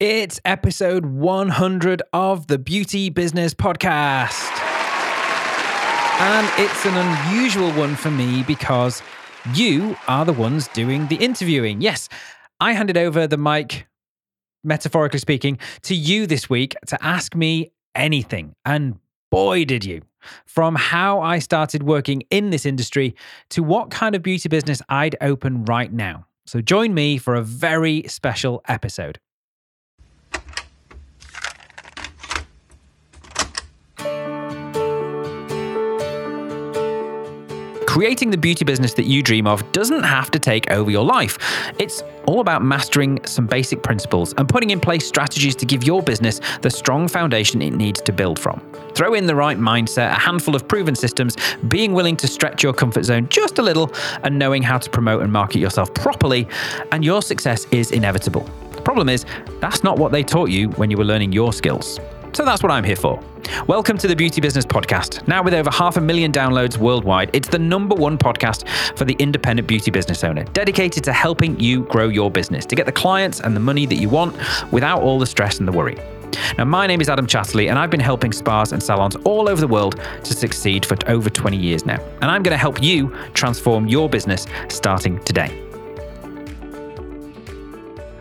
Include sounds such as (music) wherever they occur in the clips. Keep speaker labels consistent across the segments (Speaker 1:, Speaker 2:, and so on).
Speaker 1: It's episode 100 of the Beauty Business Podcast. And it's an unusual one for me because you are the ones doing the interviewing. Yes, I handed over the mic, metaphorically speaking, to you this week to ask me anything. And boy, did you. From how I started working in this industry to what kind of beauty business I'd open right now. So join me for a very special episode. Creating the beauty business that you dream of doesn't have to take over your life. It's all about mastering some basic principles and putting in place strategies to give your business the strong foundation it needs to build from. Throw in the right mindset, a handful of proven systems, being willing to stretch your comfort zone just a little, and knowing how to promote and market yourself properly, and your success is inevitable. The problem is, that's not what they taught you when you were learning your skills. So that's what I'm here for. Welcome to the Beauty Business Podcast. Now, with over half a million downloads worldwide, it's the number one podcast for the independent beauty business owner, dedicated to helping you grow your business to get the clients and the money that you want without all the stress and the worry. Now, my name is Adam Chatterley, and I've been helping spas and salons all over the world to succeed for over 20 years now. And I'm going to help you transform your business starting today.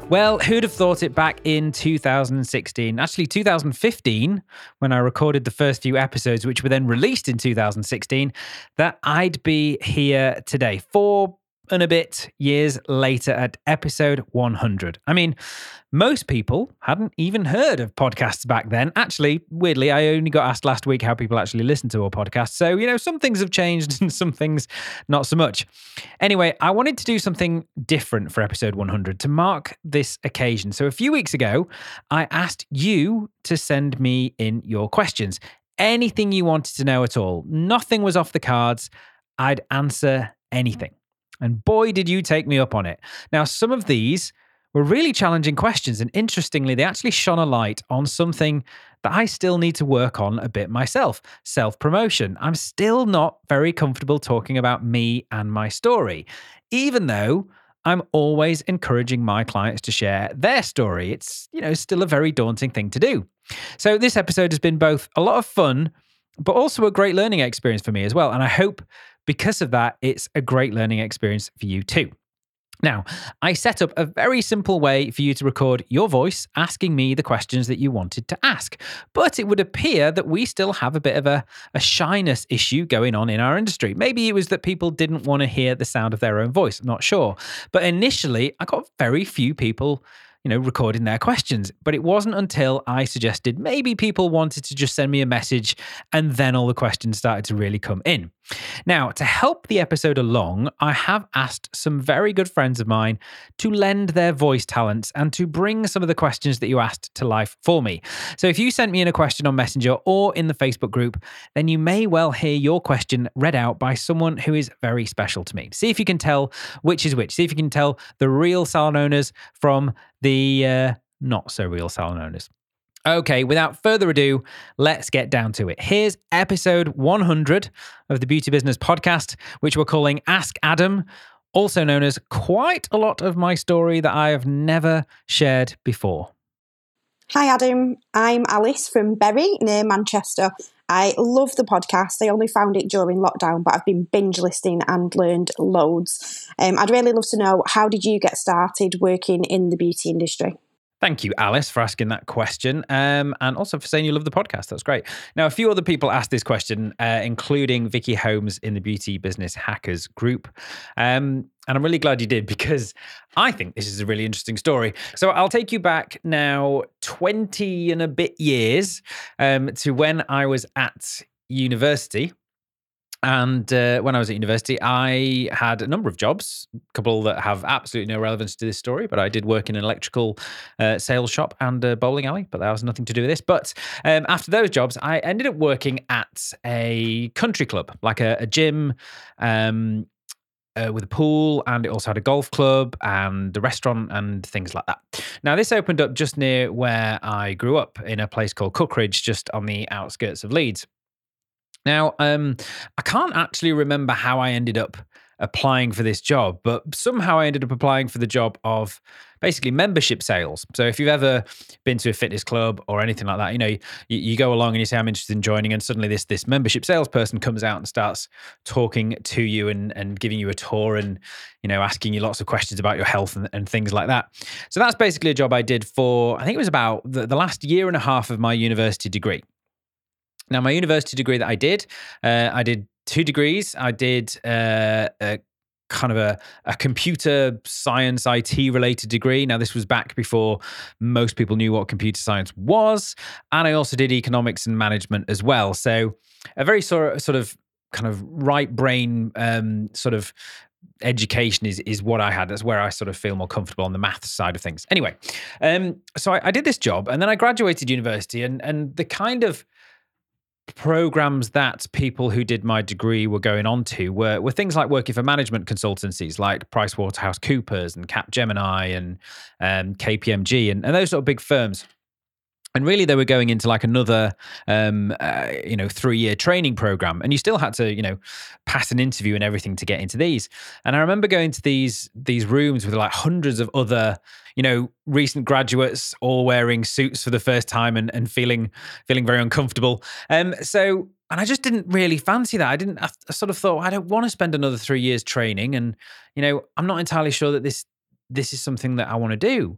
Speaker 1: Well, who'd have thought it back in 2016? Actually, 2015, when I recorded the first few episodes, which were then released in 2016, that I'd be here today. Four and a bit years later at episode 100. I mean, most people hadn't even heard of podcasts back then. Actually, weirdly, I only got asked last week how people actually listen to a podcast. So, you know, some things have changed (laughs) and some things not so much. Anyway, I wanted to do something different for episode 100 to mark this occasion. So, a few weeks ago, I asked you to send me in your questions. Anything you wanted to know at all. Nothing was off the cards. I'd answer anything. And boy, did you take me up on it. Now, some of these were really challenging questions. And interestingly, they actually shone a light on something that I still need to work on a bit myself self promotion. I'm still not very comfortable talking about me and my story, even though I'm always encouraging my clients to share their story. It's, you know, still a very daunting thing to do. So this episode has been both a lot of fun, but also a great learning experience for me as well. And I hope because of that, it's a great learning experience for you too. Now, I set up a very simple way for you to record your voice asking me the questions that you wanted to ask. But it would appear that we still have a bit of a, a shyness issue going on in our industry. Maybe it was that people didn't want to hear the sound of their own voice. I'm not sure. But initially, I got very few people you know, recording their questions. But it wasn't until I suggested maybe people wanted to just send me a message and then all the questions started to really come in. Now, to help the episode along, I have asked some very good friends of mine to lend their voice talents and to bring some of the questions that you asked to life for me. So if you sent me in a question on Messenger or in the Facebook group, then you may well hear your question read out by someone who is very special to me. See if you can tell which is which. See if you can tell the real salon owners from the uh, not so real salon owners. Okay, without further ado, let's get down to it. Here's episode 100 of the Beauty Business Podcast, which we're calling Ask Adam, also known as quite a lot of my story that I have never shared before.
Speaker 2: Hi, Adam. I'm Alice from Bury near Manchester. I love the podcast. I only found it during lockdown, but I've been binge listening and learned loads. Um, I'd really love to know how did you get started working in the beauty industry?
Speaker 1: Thank you, Alice, for asking that question, um, and also for saying you love the podcast. That's great. Now, a few other people asked this question, uh, including Vicky Holmes in the Beauty Business Hackers group, um, and I'm really glad you did (laughs) because I think this is a really interesting story. So I'll take you back now 20 and a bit years um, to when I was at university. And uh, when I was at university, I had a number of jobs, a couple that have absolutely no relevance to this story, but I did work in an electrical uh, sales shop and a bowling alley, but that has nothing to do with this. But um, after those jobs, I ended up working at a country club, like a, a gym. Um, uh, with a pool, and it also had a golf club and a restaurant and things like that. Now, this opened up just near where I grew up in a place called Cookridge, just on the outskirts of Leeds. Now, um, I can't actually remember how I ended up applying for this job, but somehow I ended up applying for the job of basically membership sales. So if you've ever been to a fitness club or anything like that, you know, you, you go along and you say, I'm interested in joining, and suddenly this this membership salesperson comes out and starts talking to you and, and giving you a tour and, you know, asking you lots of questions about your health and, and things like that. So that's basically a job I did for, I think it was about the, the last year and a half of my university degree. Now, my university degree that I did, uh, I did two degrees. I did uh, a kind of a, a computer science IT related degree. Now, this was back before most people knew what computer science was. And I also did economics and management as well. So, a very sort of, kind of right brain um, sort of education is is what I had. That's where I sort of feel more comfortable on the math side of things. Anyway, um, so I, I did this job and then I graduated university and and the kind of programs that people who did my degree were going on to were, were things like working for management consultancies like PricewaterhouseCoopers and Capgemini and um, KPMG and, and those sort of big firms and really they were going into like another um, uh, you know three year training program. And you still had to you know pass an interview and everything to get into these. And i remember going to these these rooms with like hundreds of other you know recent graduates all wearing suits for the first time and, and feeling feeling very uncomfortable. Um so and i just didn't really fancy that. I didn't i, sort of thought i don't want to spend another three years training and you know i'm not entirely sure that this this is something that i want to do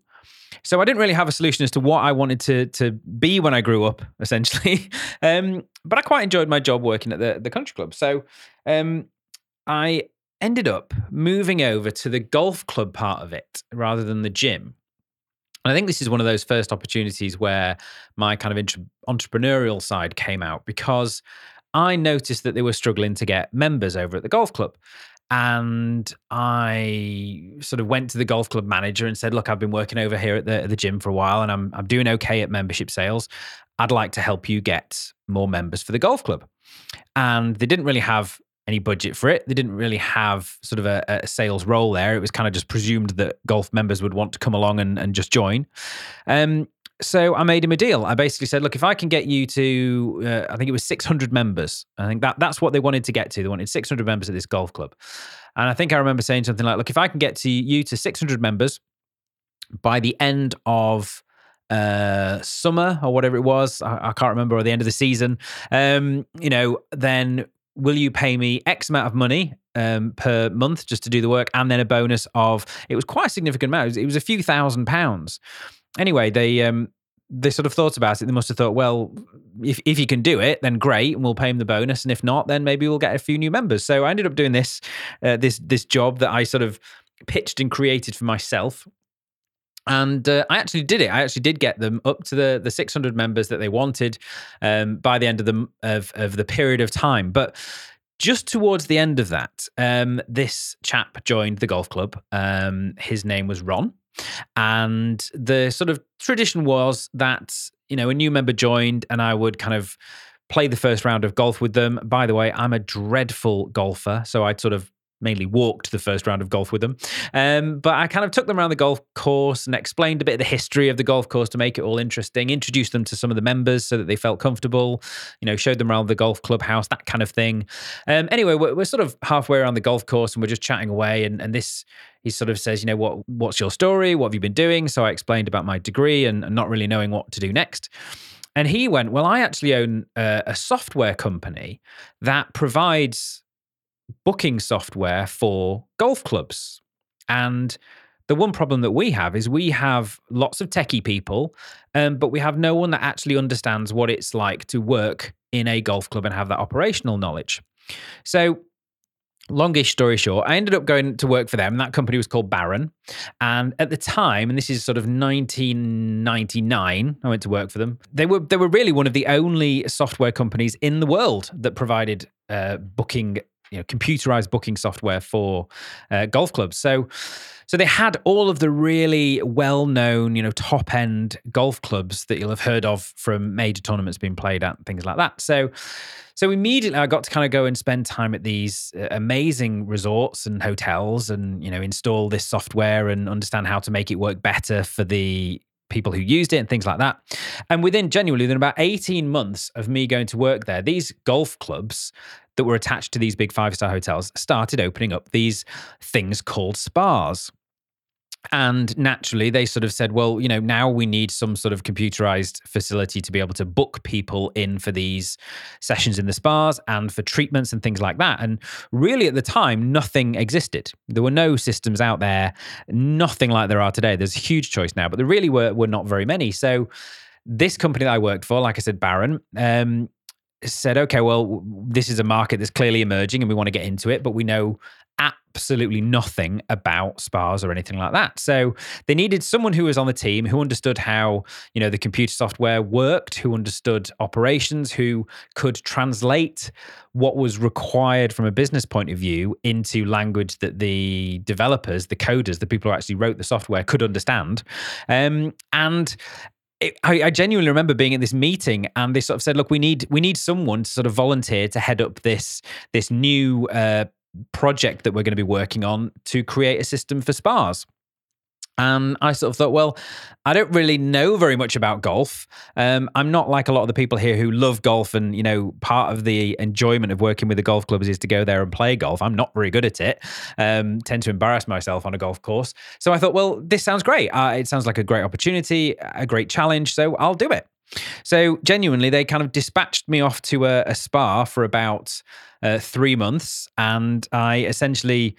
Speaker 1: so I didn't really have a solution as to what I wanted to to be when I grew up, (laughs) essentially. Um, but I quite enjoyed my job working at the the country club. So um, I ended up moving over to the golf club part of it rather than the gym. And I think this is one of those first opportunities where my kind of entrepreneurial side came out because I noticed that they were struggling to get members over at the golf club. And I sort of went to the golf club manager and said, "Look, I've been working over here at the, at the gym for a while, and I'm I'm doing okay at membership sales. I'd like to help you get more members for the golf club." And they didn't really have any budget for it. They didn't really have sort of a, a, sales role there. It was kind of just presumed that golf members would want to come along and, and just join. Um, so I made him a deal. I basically said, look, if I can get you to, uh, I think it was 600 members. I think that that's what they wanted to get to. They wanted 600 members at this golf club. And I think I remember saying something like, look, if I can get to you to 600 members by the end of uh, summer or whatever it was, I, I, can't remember, or the end of the season, um, you know, then will you pay me X amount of money um, per month just to do the work and then a bonus of, it was quite a significant amount. It was, it was a few thousand pounds anyway, they um, they sort of thought about it. They must have thought, well, if if you can do it, then great, and we'll pay him the bonus. And if not, then maybe we'll get a few new members. So I ended up doing this uh, this this job that I sort of pitched and created for myself. And uh, I actually did it. I actually did get them up to the the 600 members that they wanted um, by the end of the of, of the period of time. But just towards the end of that, um, this chap joined the golf club. Um, his name was Ron. And the sort of tradition was that, you know, a new member joined and I would kind of play the first round of golf with them. By the way, I'm a dreadful golfer. So I'd sort of mainly walked the first round of golf with them. Um, but I kind of took them around the golf course and explained a bit of the history of the golf course to make it all interesting, introduced them to some of the members so that they felt comfortable, you know, showed them around the golf clubhouse, that kind of thing. Um, anyway, we're, we're, sort of halfway around the golf course and we're just chatting away. And, and this, he sort of says, you know, what what's your story? What have you been doing? So I explained about my degree and, not really knowing what to do next. And he went, Well, I actually own a, a software company that provides booking software for golf clubs. And the one problem that we have is we have lots of techie people, um, but we have no one that actually understands what it's like to work in a golf club and have that operational knowledge. So, longish story short, I ended up going to work for them. That company was called Baron. And at the time, and this is sort of 1999, I went to work for them. They were they were really one of the only software companies in the world that provided uh, booking you know computerized booking software for uh, golf clubs. So so they had all of the really well-known, you know, top-end golf clubs that you'll have heard of from major tournaments being played at, things like that. So so immediately I got to kind of go and spend time at these uh, amazing resorts and hotels and you know install this software and understand how to make it work better for the people who used it and things like that. And within genuinely, within about 18 months of me going to work there, these golf clubs that were attached to these big five star hotels started opening up these things called spas. And naturally, they sort of said, well, you know, now we need some sort of computerized facility to be able to book people in for these sessions in the spas and for treatments and things like that. And really, at the time, nothing existed. There were no systems out there, nothing like there are today. There's a huge choice now, but there really were, were not very many. So, this company that I worked for, like I said, Baron, um, said, okay, well, this is a market that's clearly emerging and we want to get into it, but we know absolutely nothing about spas or anything like that. So they needed someone who was on the team who understood how, you know, the computer software worked, who understood operations, who could translate what was required from a business point of view into language that the developers, the coders, the people who actually wrote the software could understand. Um, and I, I, genuinely remember being at this meeting and they sort of said, "Look, we need we need someone to sort of volunteer to head up this this new uh, project that we're going to be working on to create a system for spas." And I sort of thought, well, I don't really know very much about golf. Um, I'm not like a lot of the people here who love golf, and you know, part of the enjoyment of working with the golf clubs is to go there and play golf. I'm not very good at it. Um, tend to embarrass myself on a golf course. So I thought, well, this sounds great. Uh, it sounds like a great opportunity, a great challenge. So I'll do it. So genuinely, they kind of dispatched me off to a, a spa for about uh, three months, and I essentially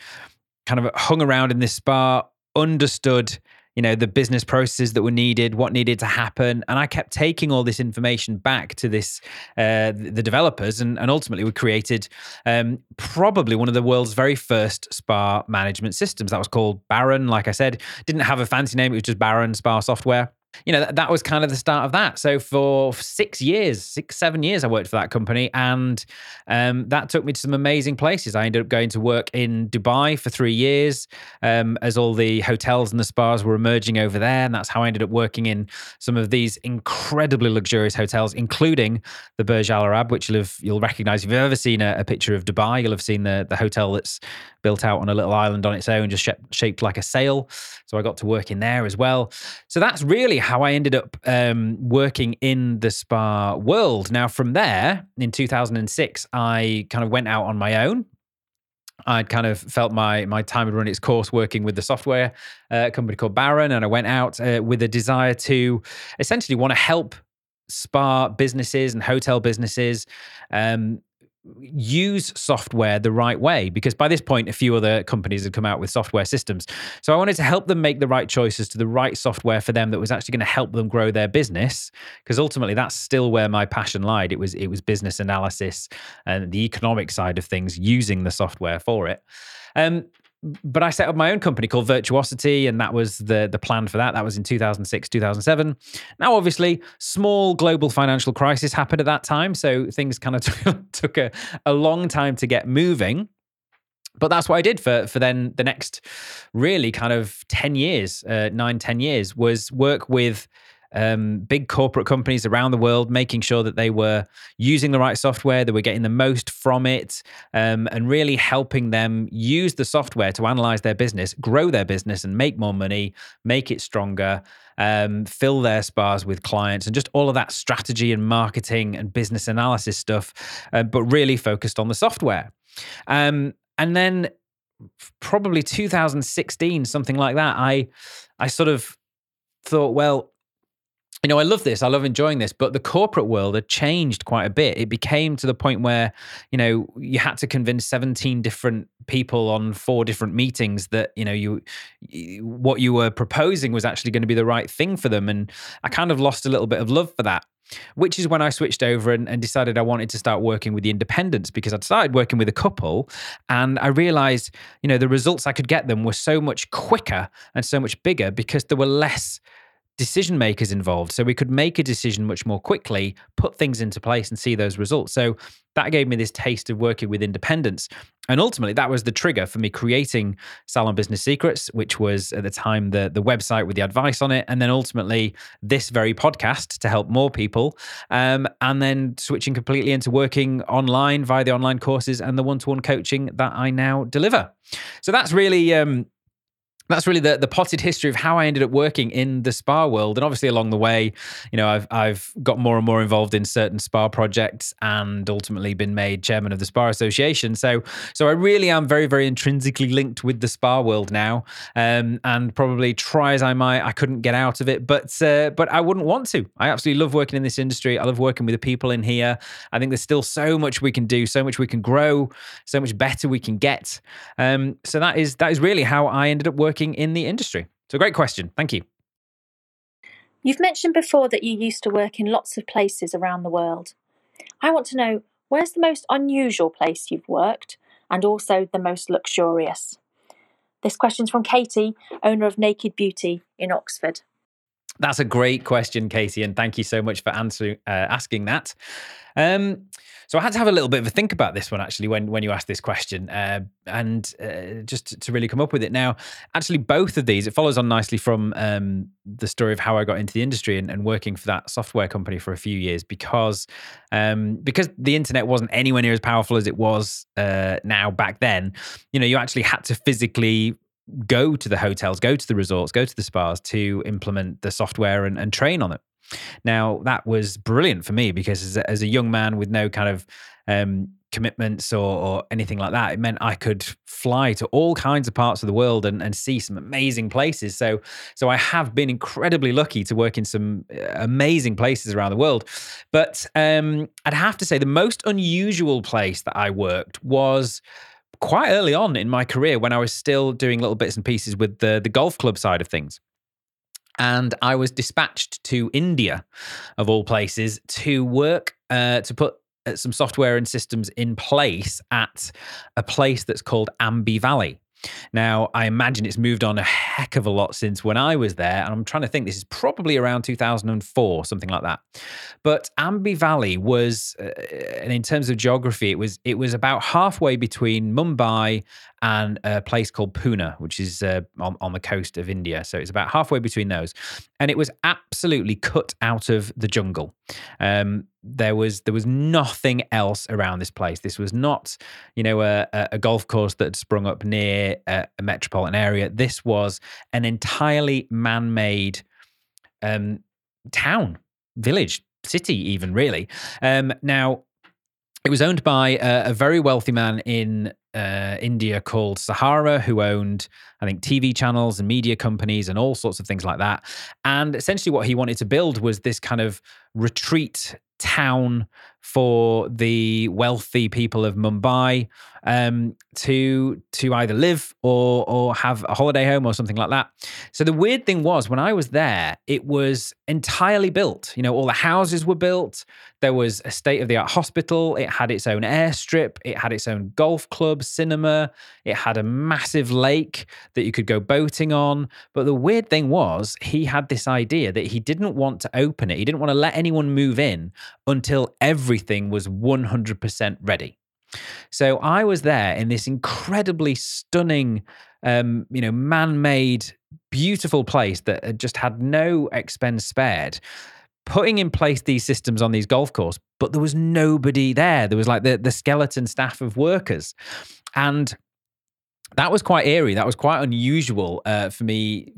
Speaker 1: kind of hung around in this spa understood you know the business processes that were needed what needed to happen and i kept taking all this information back to this uh, the developers and, and ultimately we created um, probably one of the world's very first spa management systems. That was called baron like i said. Didn't have a fancy name it was just baron spa software you know, that, that was kind of the start of that. So for six years, six, seven years, I worked for that company. And um, that took me to some amazing places. I ended up going to work in Dubai for three years um, as all the hotels and the spas were emerging over there. And that's how I ended up working in some of these incredibly luxurious hotels, including the Burj Al Arab, which you'll, have, you'll recognize. If you've ever seen a, a picture of Dubai, you'll have seen the, the hotel that's built out on a little island on its own, just shaped like a sail. So I got to work in there as well. So that's really how I ended up um, working in the spa world. Now, from there, in 2006, I kind of went out on my own. I'd kind of felt my my time had run its course working with the software uh, company called Baron, and I went out uh, with a desire to essentially want to help spa businesses and hotel businesses um, use software the right way because by this point a few other companies had come out with software systems. So i wanted to help them make the right choices to the right software for them that was actually going to help them grow their business because ultimately that's still where my passion lied. It was it was business analysis and the economic side of things using the software for it. Um, but I set up my own company called Virtuosity, and that was the the plan for that. That was in 2006, 2007. Now, obviously, small global financial crisis happened at that time, so things kind of (laughs) took, took a, a long time to get moving. But that's what I did for for then the next really kind of 10 years, uh, nine, 10 years, was work with um, big corporate companies around the world, making sure that they were using the right software, they were getting the most from it, um, and really helping them use the software to analyze their business, grow their business, and make more money, make it stronger. Um, fill their spas with clients and just all of that strategy and marketing and business analysis stuff, uh, but really focused on the software. Um, and then probably 2016, something like that, I I sort of thought, well, you know, I love this. I love enjoying this, but the corporate world had changed quite a bit. It became to the point where, you know, you had to convince 17 different people on four different meetings that, you know, you what you were proposing was actually going to be the right thing for them. And I kind of lost a little bit of love for that which is when I switched over and, and, decided I wanted to start working with the independents because I'd started working with a couple and I realized, you know, the results I could get them were so much quicker and so much bigger because there were less decision makers involved. So we could make a decision much more quickly, put things into place, and see those results. So that gave me this taste of working with independents. And ultimately, that was the trigger for me creating Salon Business Secrets, which was at the time the, the website with the advice on it. And then ultimately, this very podcast to help more people. Um, and then switching completely into working online via the online courses and the one to one coaching that I now deliver. So that's really. Um, that's really the, the potted history of how I ended up working in the spa world. And obviously along the way, you know, I've I've got more and more involved in certain spa projects and ultimately been made chairman of the Spa Association. So so I really am very, very intrinsically linked with the spa world now. Um, and probably try as I might, I couldn't get out of it. But uh, but I wouldn't want to. I absolutely love working in this industry. I love working with the people in here. I think there's still so much we can do, so much we can grow, so much better we can get. Um, so that is that is really how I ended up working working in the industry? So, great question. Thank you.
Speaker 3: You've mentioned before that you used to work in lots of places around the world. I want to know where's the most unusual place you've worked and also the most luxurious? This question's from Katie, owner of Naked Beauty in Oxford.
Speaker 1: That's a great question, Katie, and thank you so much for answering uh, asking that. Um, so I had to have a little bit of a think about this one actually when when you asked this question, uh, and uh, just to really come up with it. Now, actually, both of these it follows on nicely from um, the story of how I got into the industry and, and, working for that software company for a few years because um, because the internet wasn't anywhere near as powerful as it was uh, now back then. You know, you actually had to physically go to the hotels, go to the resorts, go to the spas to implement the software and, and train on it. Now, that was brilliant for me because as a, as a young man with no kind of um, commitments or, or, anything like that, it meant I could fly to all kinds of parts of the world and, and see some amazing places. So, so I have been incredibly lucky to work in some uh, amazing places around the world. But um, I'd have to say the most unusual place that I worked was quite early on in my career when I was still doing little bits and pieces with the the golf club side of things. And I was dispatched to India, of all places, to work uh, to put uh, some software and systems in place at a place that's called Aamby Valley. Now, I imagine it's moved on a heck of a lot since when I was there. And I'm trying to think, this is probably around 2004, something like that. But Aamby Valley was, uh, and in terms of geography, it was it was about halfway between Mumbai and a place called Pune, which is uh, on, on the coast of India. So it's about halfway between those. And it was absolutely cut out of the jungle. Um, there was there was nothing else around this place. This was not, you know, a, a golf course that had sprung up near a, a, metropolitan area. This was an entirely man-made um, town, village, city, even really. Um, now, it was owned by a, a very wealthy man in uh, India called Sahara, who owned, I think, TV channels and media companies and all sorts of things like that. And essentially, what he wanted to build was this kind of retreat town for the wealthy people of Mumbai um, to to either live or or have a holiday home or something like that. So the weird thing was when I was there, it was entirely built. You know, all the houses were built. There was a state of the art hospital. It had its own airstrip. It had its own golf club, cinema. It had a massive lake that you could go boating on. But the weird thing was, he had this idea that he didn't want to open it. He didn't want to let anyone move in until everything was 100% ready. So I was there in this incredibly stunning, um, you know, man-made, beautiful place that just had no expense spared putting in place these systems on these golf courses, but there was nobody there. There was like the, the skeleton staff of workers. And that was quite eerie. That was quite unusual uh, for me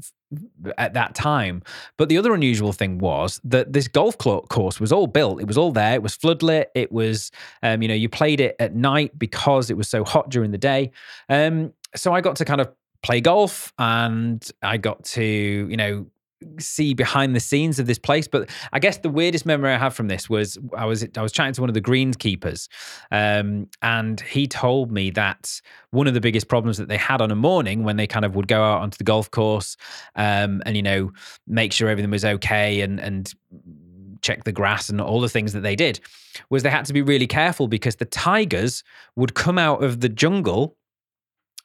Speaker 1: at that time. But the other unusual thing was that this golf course was all built. It was all there. It was floodlit. It was, um, you know, you played it at night because it was so hot during the day. Um, so I got to kind of play golf and I got to, you know, see behind the scenes of this place. But I guess the weirdest memory I have from this was I was I was chatting to one of the greenskeepers, um, and he told me that one of the biggest problems that they had on a morning when they kind of would go out onto the golf course, um, and you know make sure everything was okay and and check the grass and all the things that they did was they had to be really careful because the tigers would come out of the jungle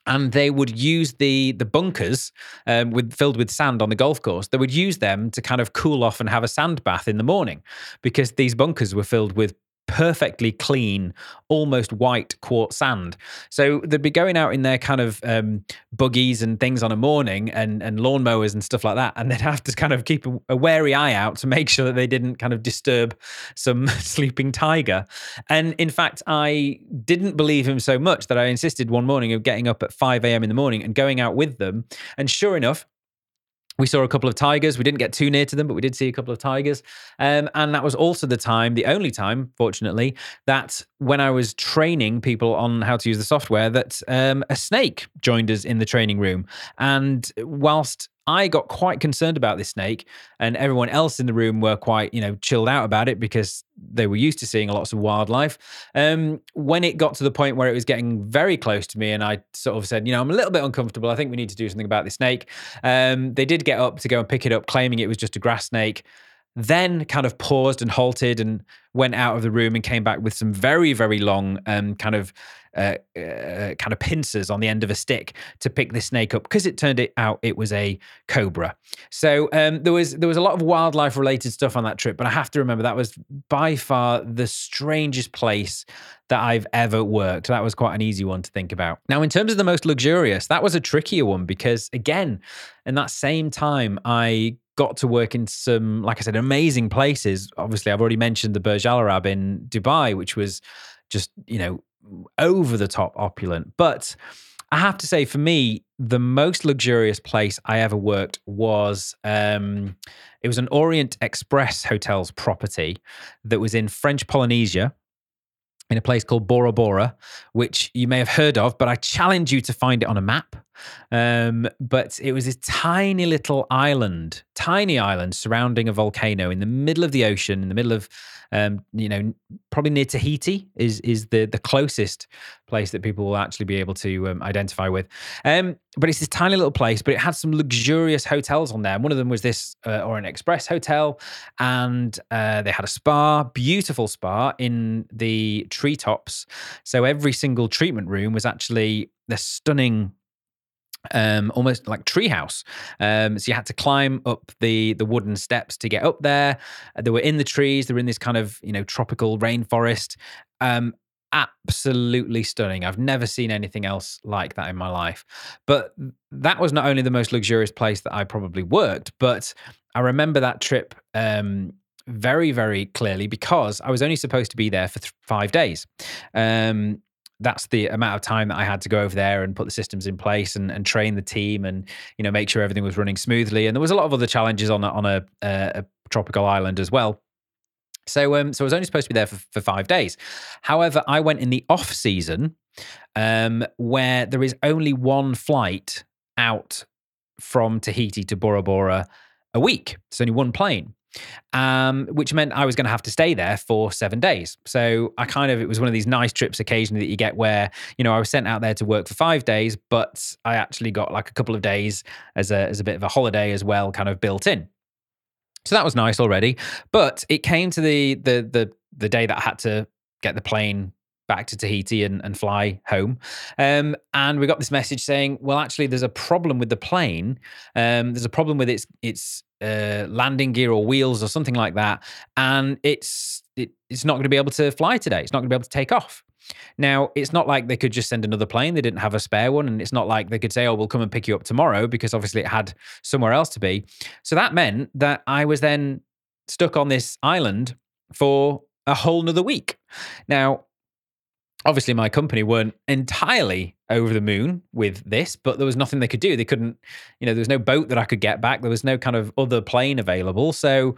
Speaker 1: and they would use the the bunkers um, with filled with sand on the golf course. They would use them to kind of cool off and have a sand bath in the morning, because these bunkers were filled with perfectly clean, almost white quartz sand. So they'd be going out in their kind of um, buggies and things on a morning and, and lawnmowers and stuff like that. And they'd have to kind of keep a, a wary eye out to make sure that they didn't kind of disturb some (laughs) sleeping tiger. And in fact, I didn't believe him so much that I insisted one morning of getting up at 5 a.m. in the morning and going out with them. And sure enough, we saw a couple of tigers. We didn't get too near to them, but we did see a couple of tigers. Um, and that was also the time, the only time, fortunately, that when I was training people on how to use the software, that um, a snake joined us in the training room. And whilst I got quite concerned about this snake, and everyone else in the room were quite, you know, chilled out about it because they were used to seeing lots of wildlife. Um, when it got to the point where it was getting very close to me, and I sort of said, you know, I'm a little bit uncomfortable. I think we need to do something about this snake. Um, they did get up to go and pick it up, claiming it was just a grass snake then kind of paused and halted and went out of the room and came back with some very very long um, kind of uh, uh, kind of pincers on the end of a stick to pick the snake up because it turned it out it was a cobra. So um, there was there was a lot of wildlife related stuff on that trip, but I have to remember that was by far the strangest place that I've ever worked. That was quite an easy one to think about. Now, in terms of the most luxurious, that was a trickier one because again, in that same time, I got to work in some, like I said, amazing places. Obviously, I've already mentioned the Burj Al Arab in Dubai, which was just, you know, over the top opulent. But I have to say, for me, the most luxurious place I ever worked was um, it was an Orient Express hotels property that was in French Polynesia in a place called Bora Bora, which you may have heard of, but I challenge you to find it on a map. Um, but it was a tiny little island, tiny island surrounding a volcano in the middle of the ocean, in the middle of um, you know, probably near Tahiti is is the the closest place that people will actually be able to um, identify with. Um, but it's this tiny little place, but it had some luxurious hotels on there. And one of them was this uh, Orient Express hotel, and uh, they had a spa, beautiful spa in the treetops. So every single treatment room was actually the stunning um, almost like treehouse. Um, so you had to climb up the the wooden steps to get up there. Uh, they were in the trees. They were in this kind of you know tropical rainforest. Um, absolutely stunning. I've never seen anything else like that in my life. But that was not only the most luxurious place that I probably worked, but I remember that trip um, very, very clearly because I was only supposed to be there for th- five days. Um, that's the amount of time that I had to go over there and put the systems in place and, and train the team and you know make sure everything was running smoothly. And there was a lot of other challenges on a, on a, a tropical island as well. So um, so I was only supposed to be there for, for five days. However, I went in the off season um, where there is only one flight out from Tahiti to Bora Bora a week. It's only one plane um, which meant I was going to have to stay there for seven days. So I kind of, it was one of these nice trips occasionally that you get where, you know, I was sent out there to work for five days, but I actually got like a couple of days as a, as a bit of a holiday as well, kind of built in. So that was nice already. But it came to the, the, the, the day that I had to get the plane back to Tahiti and, and fly home. Um, and we got this message saying, well, actually, there's a problem with the plane. Um, there's a problem with its its uh, landing gear or wheels or something like that, and it's it, it's not going to be able to fly today. It's not going to be able to take off. Now, it's not like they could just send another plane. They didn't have a spare one. And it's not like they could say, oh, we'll come and pick you up tomorrow because obviously it had somewhere else to be. So that meant that I was then stuck on this island for a whole nother week. Now, obviously my company weren't entirely over the moon with this but there was nothing they could do. They couldn't you know there was no boat that i could get back. There was no kind of other plane available. So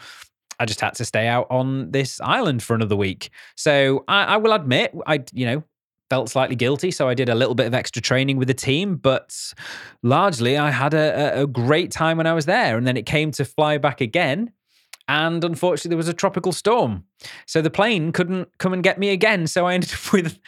Speaker 1: i just had to stay out on this island for another week. So i, I will admit i you know felt slightly guilty. So i did a little bit of extra training with the team but largely i had a, a great time when i was there. And then it came to fly back again and unfortunately there was a tropical storm. So the plane couldn't come and get me again. So i ended up (laughs) with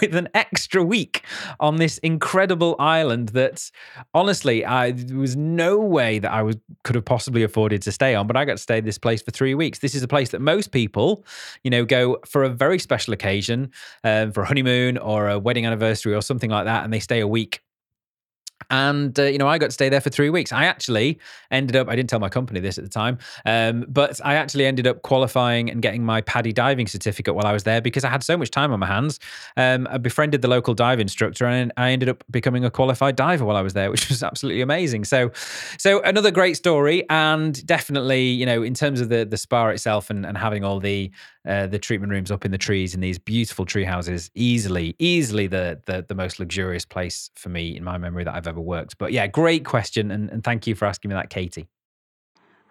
Speaker 1: with an extra week on this incredible island that honestly I, there was no way that i was could have possibly afforded to stay on but i got to stay this place for three weeks. This is a place that most people you know go for a very special occasion um, for a honeymoon or a wedding anniversary or something like that and they stay a week and uh, you know i got to stay there for three weeks. I actually ended up i didn't tell my company this at the time um, but i actually ended up qualifying and getting my PADI diving certificate while i was there because i had so much time on my hands. Um, i befriended the local dive instructor and i ended up becoming a qualified diver while i was there which (laughs) was absolutely amazing. So so another great story and definitely you know in terms of the the spa itself and, and having all the uh, the treatment rooms up in the trees in these beautiful tree houses easily easily the, the the most luxurious place for me in my memory that i've ever worked but yeah great question and, and thank you for asking me that katie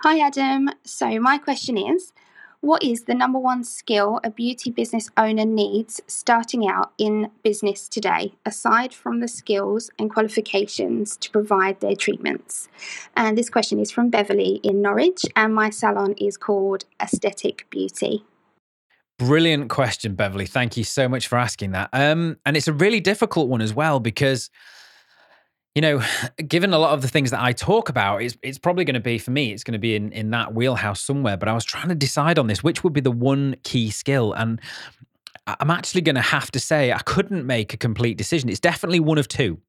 Speaker 4: Hi, Adam. So, my question is What is the number one skill a beauty business owner needs starting out in business today, aside from the skills and qualifications to provide their treatments? And this question is from Beverly in Norwich, and my salon is called Aesthetic Beauty.
Speaker 1: Brilliant question, Beverly. Thank you so much for asking that. Um, and it's a really difficult one as well because, you know, (sighs) given a lot of the things that I talk about, it's it's probably going to be for me. It's going to be in in that wheelhouse somewhere. But I was trying to decide on this, which would be the one key skill, and I'm actually going to have to say I couldn't make a complete decision. It's definitely one of two.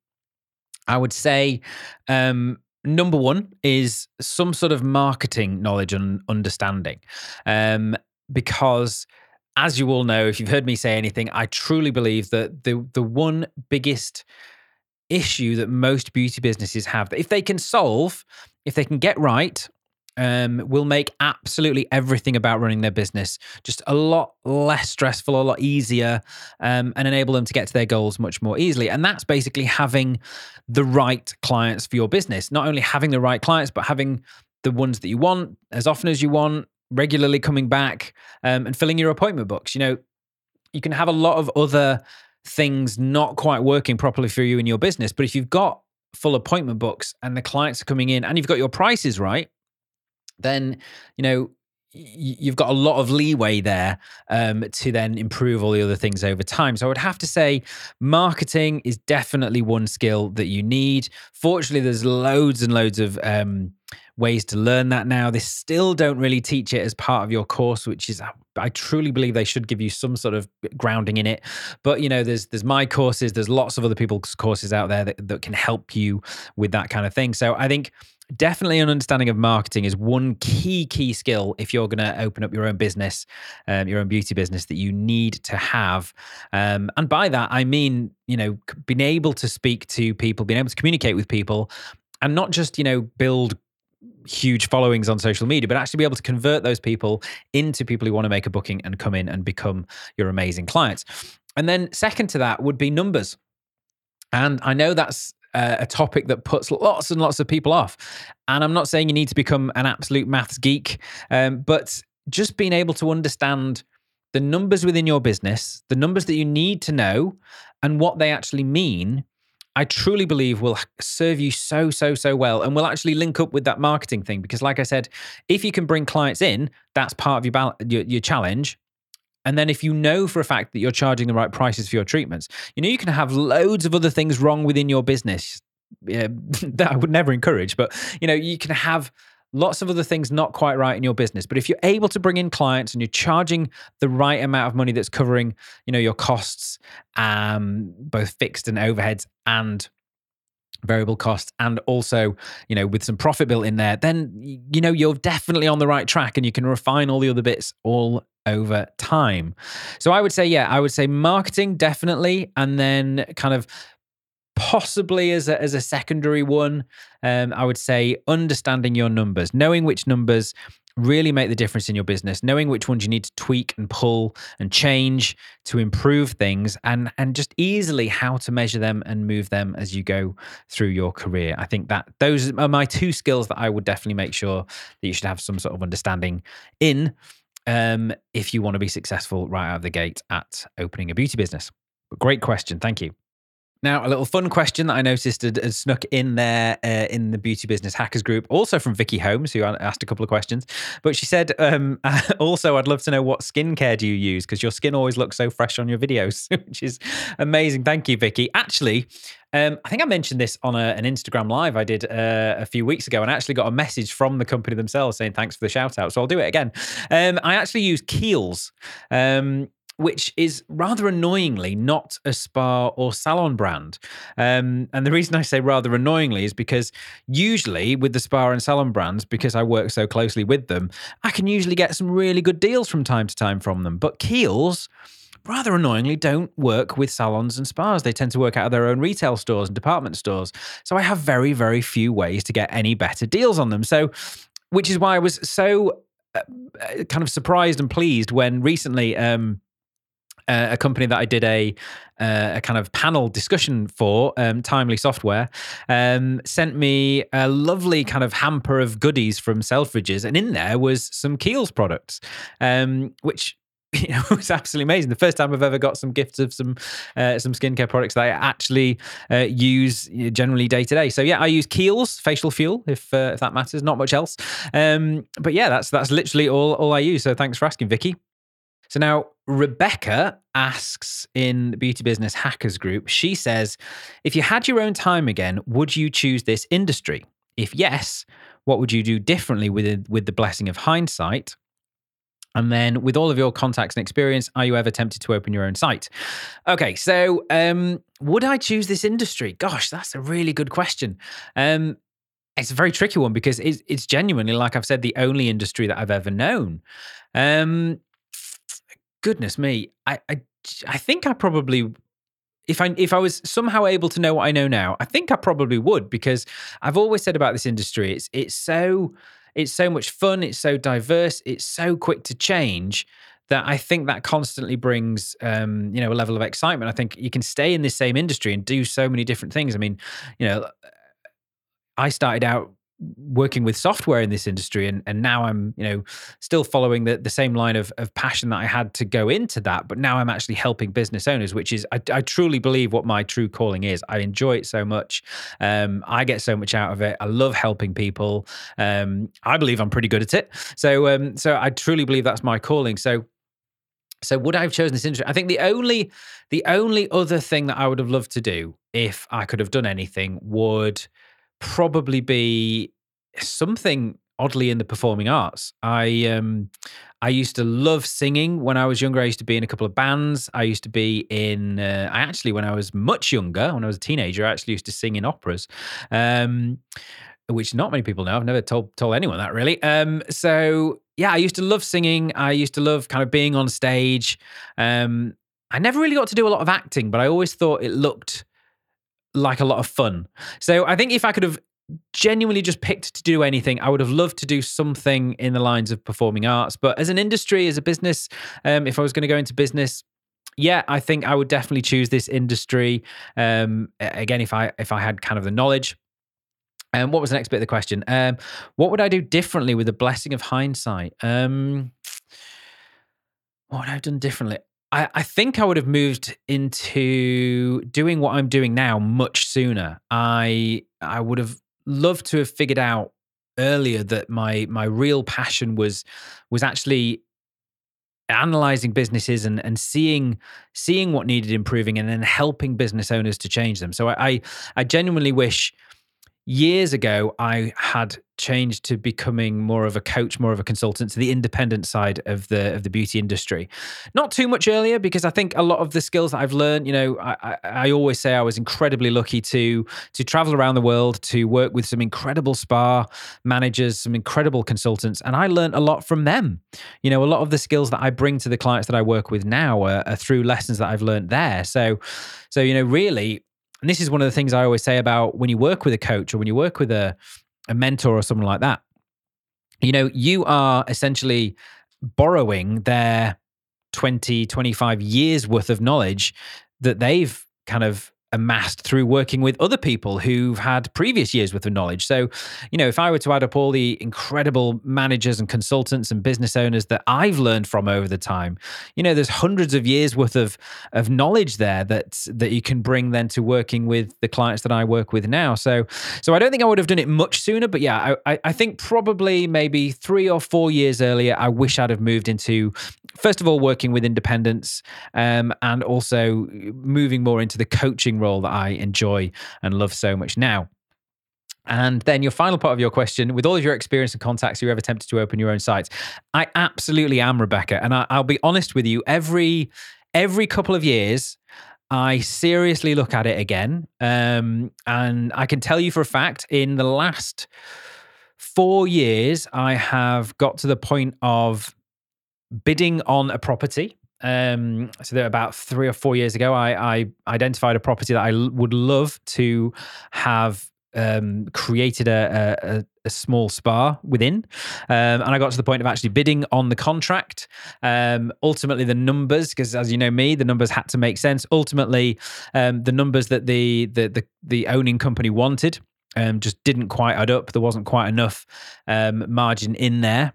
Speaker 1: I would say um, number one is some sort of marketing knowledge and understanding, um, because as you all know, if you've heard me say anything, I truly believe that the the one biggest issue that most beauty businesses have that if they can solve, if they can get right, um, will make absolutely everything about running their business just a lot less stressful, a lot easier, um, and enable them to get to their goals much more easily. And that's basically having the right clients for your business. Not only having the right clients, but having the ones that you want as often as you want, regularly coming back um, and filling your appointment books. You know, you can have a lot of other things not quite working properly for you in your business, but if you've got full appointment books and the clients are coming in and you've got your prices right, then you know you've got a lot of leeway there um, to then improve all the other things over time. So I would have to say marketing is definitely one skill that you need. Fortunately, there's loads and loads of um, ways to learn that now. They still don't really teach it as part of your course, which is I truly believe they should give you some sort of grounding in it. But you know, there's there's my courses, there's lots of other people's courses out there that, that can help you with that kind of thing. So I think definitely an understanding of marketing is one key key skill if you're going to open up your own business um, your own beauty business that you need to have um, and by that i mean you know being able to speak to people being able to communicate with people and not just you know build huge followings on social media, but actually be able to convert those people into people who want to make a booking and come in and become your amazing clients. And then, second to that, would be numbers. And I know that's uh, a topic that puts lots and lots of people off. And I'm not saying you need to become an absolute maths geek, um, but just being able to understand the numbers within your business, the numbers that you need to know, and what they actually mean I truly believe will serve you so, so, so well and we'll actually link up with that marketing thing. Because, like I said, if you can bring clients in, that's part of your, bal- your, your challenge. And then if you know for a fact that you're charging the right prices for your treatments, you know, you can have loads of other things wrong within your business yeah, (laughs) that I would never encourage, but, you know, you can have lots of other things not quite right in your business but if you're able to bring in clients and you're charging the right amount of money that's covering you know your costs um both fixed and overheads and variable costs and also you know with some profit built in there then you know you're definitely on the right track and you can refine all the other bits all over time. So i would say yeah i would say marketing definitely and then kind of possibly as a, as a secondary one um, i would say understanding your numbers knowing which numbers really make the difference in your business knowing which ones you need to tweak and pull and change to improve things and and just easily how to measure them and move them as you go through your career. I think that those are my two skills that i would definitely make sure that you should have some sort of understanding in um, if you want to be successful right out of the gate at opening a beauty business. But great question. Thank you now, a little fun question that I noticed had, snuck in there uh, in the Beauty Business Hackers group, also from Vicky Holmes, who asked a couple of questions. But she said, um, (laughs) also, I'd love to know what skincare do you use? Because your skin always looks so fresh on your videos, (laughs) which is amazing. Thank you, Vicky. Actually, um, I think I mentioned this on a, an Instagram live I did uh, a few weeks ago and I actually got a message from the company themselves saying thanks for the shout out. So I'll do it again. Um, I actually use Kiehl's. Um, which is rather annoyingly not a spa or salon brand. Um, and the reason I say rather annoyingly is because usually with the spa and salon brands, because I work so closely with them, I can usually get some really good deals from time to time from them. But Kiehl's, rather annoyingly, don't work with salons and spas. They tend to work out of their own retail stores and department stores. So I have very, very few ways to get any better deals on them. So, which is why I was so uh, uh kind of surprised and pleased when recently. Um, uh, a company that I did a uh, a kind of panel discussion for, um, Timely Software, um, sent me a lovely kind of hamper of goodies from Selfridges, and in there was some Kiehl's products, um, which (laughs) you know, it was absolutely amazing. The first time I've ever got some gifts of some uh, some skincare products that I actually uh, use generally day to day. So yeah, I use Kiehl's facial fuel if uh, if that matters. Not much else. Um, but yeah, that's that's literally all all I use. So thanks for asking, Vicky. So now Rebecca asks in the Beauty Business Hackers group, she says, if you had your own time again, would you choose this industry? If yes, what would you do differently with, with the blessing of hindsight? And then, with all of your contacts and experience, are you ever tempted to open your own site? Okay, so um, would I choose this industry? Gosh, that's a really good question. Um, it's a very tricky one because it's, it's genuinely, like I've said, the only industry that I've ever known. Um, goodness me, I, I, I think I probably if I if I was somehow able to know what I know now, I think I probably would because I've always said about this industry, it's it's so it's so much fun, it's so diverse, it's so quick to change that I think that constantly brings um, you know a level of excitement. I think you can stay in this same industry and do so many different things. I mean, you know, I started out working with software in this industry and and now I'm you know still following the the same line of of passion that I had to go into that but now I'm actually helping business owners which is I, I truly believe what my true calling is. I enjoy it so much. Um, I get so much out of it. I love helping people. Um, I believe I'm pretty good at it. So um, so I truly believe that's my calling. So so would I have chosen this industry? I think the only the only other thing that I would have loved to do if I could have done anything would probably be something oddly in the performing arts. I um I used to love singing when I was younger. I used to be in a couple of bands. I used to be in uh, I actually when I was much younger, when I was a teenager, I actually used to sing in operas. Um which not many people know. I've never told told anyone that really. Um so yeah, I used to love singing. I used to love kind of being on stage. Um I never really got to do a lot of acting, but I always thought it looked like a lot of fun. So I think if I could have genuinely just picked to do anything, I would have loved to do something in the lines of performing arts. But as an industry, as a business, um, if I was going to go into business, yeah, I think I would definitely choose this industry. Um, again, if I if I had kind of the knowledge. And um, what was the next bit of the question? Um, what would I do differently with the blessing of hindsight? Um, what would I have done differently? I, I think I would have moved into doing what I'm doing now much sooner. I I would have loved to have figured out earlier that my my real passion was was actually analyzing businesses and and seeing seeing what needed improving and then helping business owners to change them. So I I, I genuinely wish years ago I had changed to becoming more of a coach, more of a consultant to the independent side of the of the beauty industry. Not too much earlier because I think a lot of the skills that I've learned, you know, I, I, always say I was incredibly lucky to to travel around the world, to work with some incredible spa managers, some incredible consultants, and I learned a lot from them. You know, a lot of the skills that I bring to the clients that I work with now are, are through lessons that I've learned there. So, so you know, really. And this is one of the things I always say about when you work with a coach or when you work with a a mentor or someone like that, you know, you are essentially borrowing their 20, 25 years worth of knowledge that they've kind of amassed through working with other people who've had previous years worth of knowledge. So, you know, if I were to add up all the incredible managers and consultants and business owners that I've learned from over the time, you know, there's hundreds of years worth of of knowledge there that that you can bring then to working with the clients that I work with now. So, so I don't think I would have done it much sooner, but yeah, I, I think probably maybe three or four years earlier, I wish I'd have moved into first of all working with independents um, and also moving more into the coaching role that I enjoy and love so much now. And then your final part of your question, with all of your experience and contacts, you ever tempted to open your own sites? I absolutely am, Rebecca. And I, will be honest with you, every every couple of years, I seriously look at it again. Um, and I can tell you for a fact, in the last four years, I have got to the point of bidding on a property. Um, so that about three or four years ago, I, I identified a property that I l- would love to have um, created a, a, a, small spa within. Um, and I got to the point of actually bidding on the contract. Um, ultimately, the numbers, because as you know me, the numbers had to make sense. Ultimately, um, the numbers that the, the, the, the owning company wanted um, just didn't quite add up. There wasn't quite enough um, margin in there.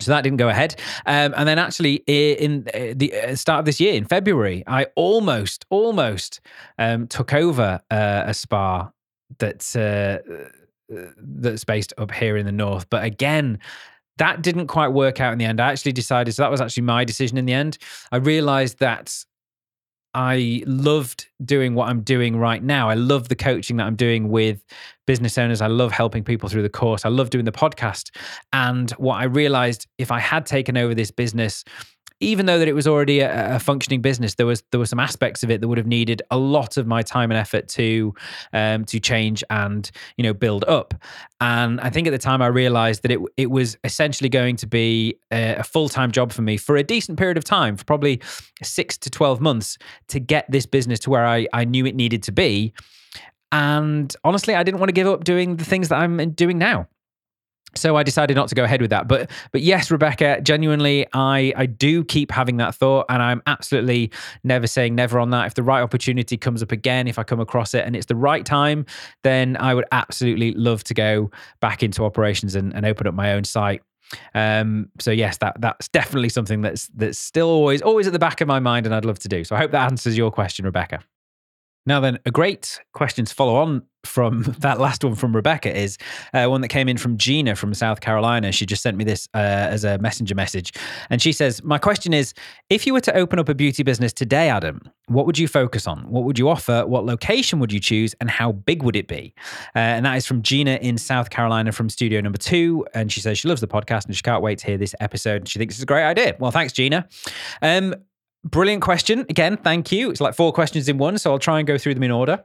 Speaker 1: So that didn't go ahead. Um, and then actually in uh, the uh, start of this year, in February, I almost, almost um, took over uh, a spa that's uh, that's based up here in the north. But again, that didn't quite work out in the end. I actually decided, so that was actually my decision in the end. I realized that I loved doing what I'm doing right now. I love the coaching that I'm doing with business owners. I love helping people through the course. I love doing the podcast. And what I realized if I had taken over this business, even though that it was already a, a, functioning business, there was there were some aspects of it that would have needed a lot of my time and effort to um, to change and you know build up. And I think at the time I realized that it it was essentially going to be a, a full time job for me for a decent period of time, for probably six to twelve months, to get this business to where I I knew it needed to be. And honestly, I didn't want to give up doing the things that I'm doing now so I decided not to go ahead with that. But but yes, Rebecca, genuinely, I I do keep having that thought, and I'm absolutely never saying never on that. If the right opportunity comes up again, if I come across it and it's the right time, then I would absolutely love to go back into operations and, and open up my own site. Um, so yes, that that's definitely something that's that's still always always at the back of my mind, and I'd love to do. So I hope that answers your question, Rebecca. Now, then, a great question to follow on from (laughs) that last one from Rebecca is uh, one that came in from Gina from South Carolina. She just sent me this uh, as a messenger message. And she says, My question is if you were to open up a beauty business today, Adam, what would you focus on? What would you offer? What location would you choose? And how big would it be? Uh, and that is from Gina in South Carolina from studio number two. And she says she loves the podcast and she can't wait to hear this episode. And she thinks it's a great idea. Well, thanks, Gina. Um, Brilliant question. Again, thank you. It's like four questions in one, so I'll try and go through them in order.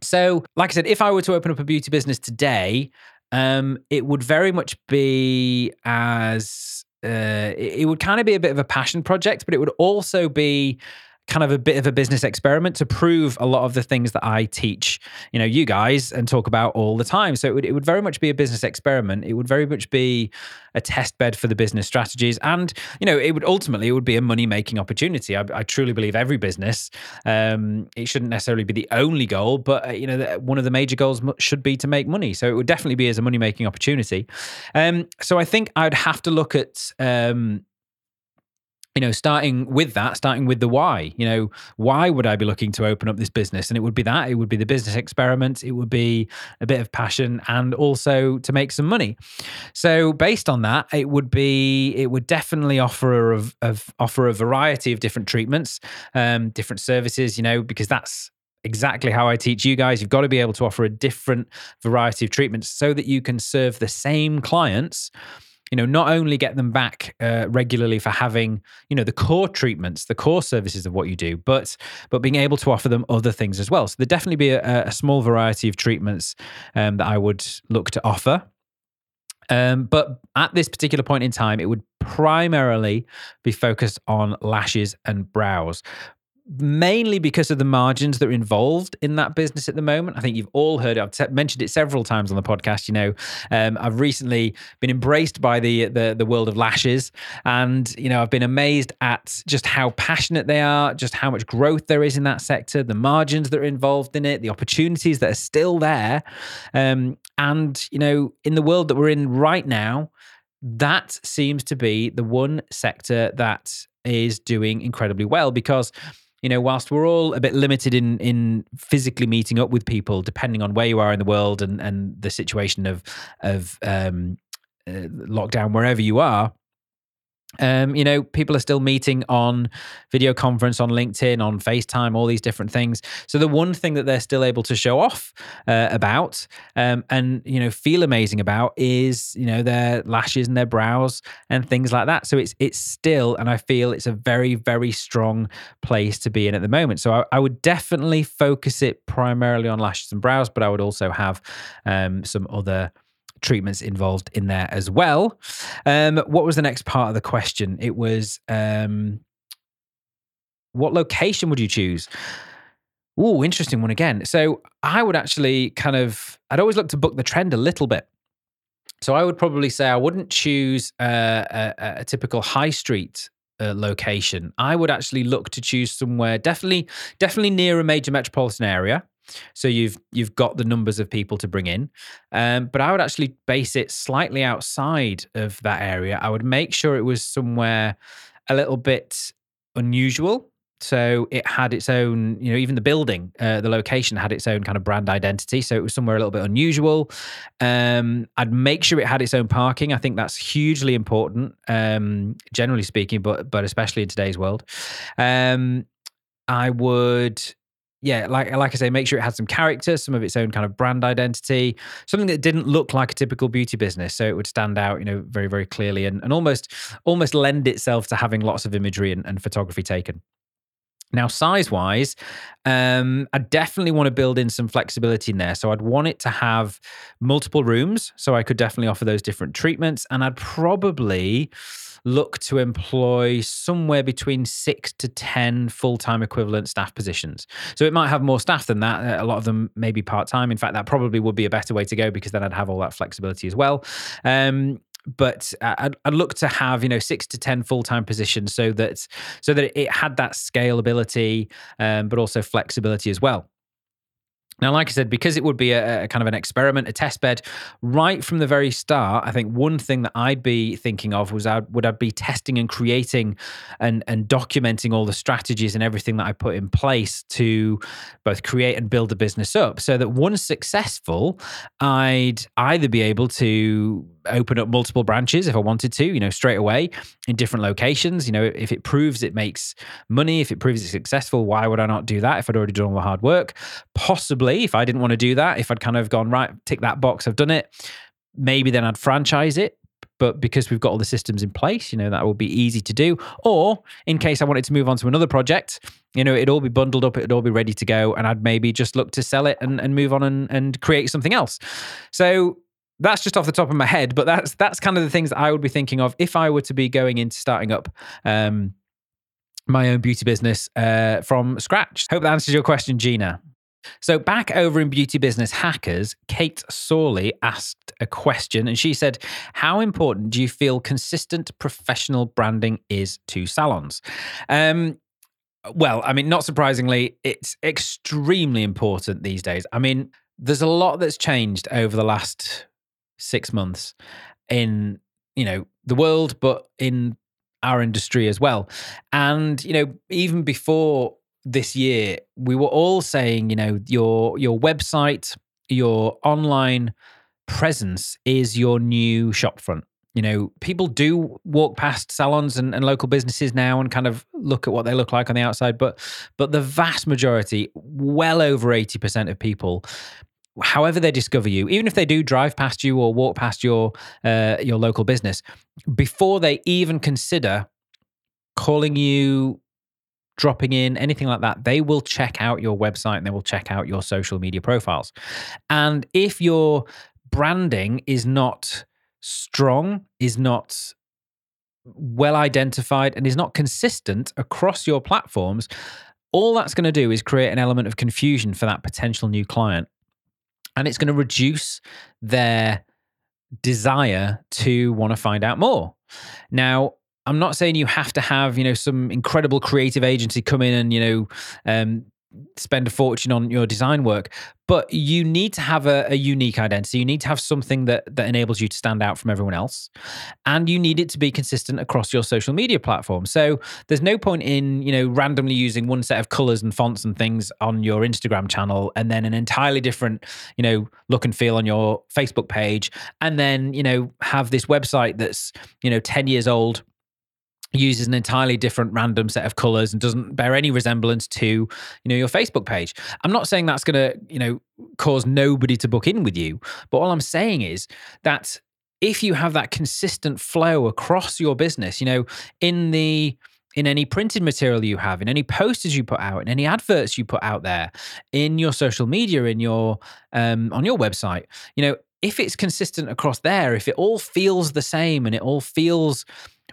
Speaker 1: So, like I said, if I were to open up a beauty business today, um, it would very much be as uh, it would kind of be a bit of a passion project, but it would also be kind of a bit of a business experiment to prove a lot of the things that I teach, you know, you guys and talk about all the time. So it would, it would very much be a business experiment. It would very much be a test bed for the business strategies. And, you know, it would ultimately, it would be a money making opportunity. I, I, truly believe every business, um, it shouldn't necessarily be the only goal, but, uh, you know, one of the major goals should be to make money. So it would definitely be as a money making opportunity. Um, so I think I'd have to look at, um, you know, starting with that, starting with the why, you know, why would I be looking to open up this business? And it would be that, it would be the business experiment, it would be a bit of passion and also to make some money. So based on that, it would be, it would definitely offer a, of, offer a variety of different treatments, um, different services, you know, because that's exactly how I teach you guys. You've got to be able to offer a different variety of treatments so that you can serve the same clients you know, not only get them back uh, regularly for having, you know, the core treatments, the core services of what you do, but but being able to offer them other things as well. So there'd definitely be a, a small variety of treatments um, that I would look to offer. Um, but at this particular point in time, it would primarily be focused on lashes and brows mainly because of the margins that are involved in that business at the moment. I think you've all heard it. I've t- mentioned it several times on the podcast. You know, um, I've recently been embraced by the, the the world of lashes, and you know, I've been amazed at just how passionate they are, just how much growth there is in that sector, the margins that are involved in it, the opportunities that are still there, um, and you know, in the world that we're in right now. That seems to be the one sector that is doing incredibly well because you know, whilst we're all a bit limited in in physically meeting up with people, depending on where you are in the world and and the situation of of um, uh, lockdown wherever you are, Um, you know, people are still meeting on video conference, on LinkedIn, on FaceTime, all these different things. So the one thing that they're still able to show off uh, about um, and you know feel amazing about is you know their lashes and their brows and things like that. So it's it's still, and I feel it's a very very strong place to be in at the moment. So I, I would definitely focus it primarily on lashes and brows, but I would also have um, some other treatments involved in there as well. Um, what was the next part of the question? It was um, what location would you choose? Oh, interesting one again. So I would actually kind of, I'd always look to book the trend a little bit. So I would probably say I wouldn't choose a, a, typical high street uh, location. I would actually look to choose somewhere definitely, definitely near a major metropolitan area. So you've you've got the numbers of people to bring in, um, but I would actually base it slightly outside of that area. I would make sure it was somewhere a little bit unusual. So it had its own, you know, even the building, uh, the location had its own kind of brand identity. So it was somewhere a little bit unusual. Um, I'd make sure it had its own parking. I think that's hugely important, um, generally speaking, but but especially in today's world. Um, I would yeah, like like I say, make sure it had some character, some of its own kind of brand identity, something that didn't look like a typical beauty business, so it would stand out, you know, very very clearly, and, and almost almost lend itself to having lots of imagery and, and photography taken. Now, size wise, um, I definitely want to build in some flexibility in there. So I'd want it to have multiple rooms, so I could definitely offer those different treatments, and I'd probably look to employ somewhere between six to 10 full time equivalent staff positions. So it might have more staff than that. A lot of them may be part time. In fact, that probably would be a better way to go because then I'd have all that flexibility as well. Um, but I'd, I'd, look to have you know six to ten full time positions so that so that it had that scalability, um, but also flexibility as well. Now, like I said, because it would be a, a, kind of an experiment, a test bed, right from the very start, I think one thing that I'd be thinking of was I would I be testing and creating and and documenting all the strategies and everything that I put in place to both create and build the business up, so that once successful, I'd either be able to open up multiple branches if I wanted to, you know, straight away in different locations. You know, if it proves it makes money, if it proves it's successful, why would I not do that if I'd already done all the hard work? Possibly, if I didn't want to do that, if I'd kind of gone, right, tick that box, I've done it, maybe then I'd franchise it. But because we've got all the systems in place, you know, that will be easy to do. Or in case I wanted to move on to another project, you know, it'd all be bundled up, it'd all be ready to go, and I'd maybe just look to sell it and, and move on and, and create something else. So that's just off the top of my head, but that's that's kind of the things that I would be thinking of if I were to be going into starting up um, my own beauty business uh, from scratch. Hope that answers your question, Gina. So, back over in Beauty Business Hackers, Kate Sawley asked a question and she said, How important do you feel consistent professional branding is to salons? Um, well, I mean, not surprisingly, it's extremely important these days. I mean, there's a lot that's changed over the last six months in you know the world, but in our industry as well. And you know, even before this year, we were all saying, you know, your your website, your online presence is your new shopfront. You know, people do walk past salons and, and local businesses now and kind of look at what they look like on the outside, but but the vast majority, well over 80% of people however they discover you, even if they do drive past you or walk past your uh, your local business, before they even consider calling you, dropping in, anything like that, they will check out your website and they will check out your social media profiles. And if your branding is not strong, is not well identified, and is not consistent across your platforms, all that's going to do is create an element of confusion for that potential new client and it's going to reduce their desire to want to find out more. Now, I'm not saying you have to have, you know, some incredible creative agency come in and, you know, um, spend a fortune on your design work but you need to have a, a, unique identity. You need to have something that that enables you to stand out from everyone else and you need it to be consistent across your social media platform. So there's no point in you know randomly using one set of colors and fonts and things on your instagram channel and then an entirely different you know look and feel on your facebook page and then you know have this website that's you know 10 years old uses an entirely different random set of colors and doesn't bear any resemblance to you know your facebook page. I'm not saying that's going to you know cause nobody to book in with you but all i'm saying is that if you have that consistent flow across your business you know in the in any printed material you have in any posters you put out in any adverts you put out there in your social media in your um, on your website you know if it's consistent across there if it all feels the same and it all feels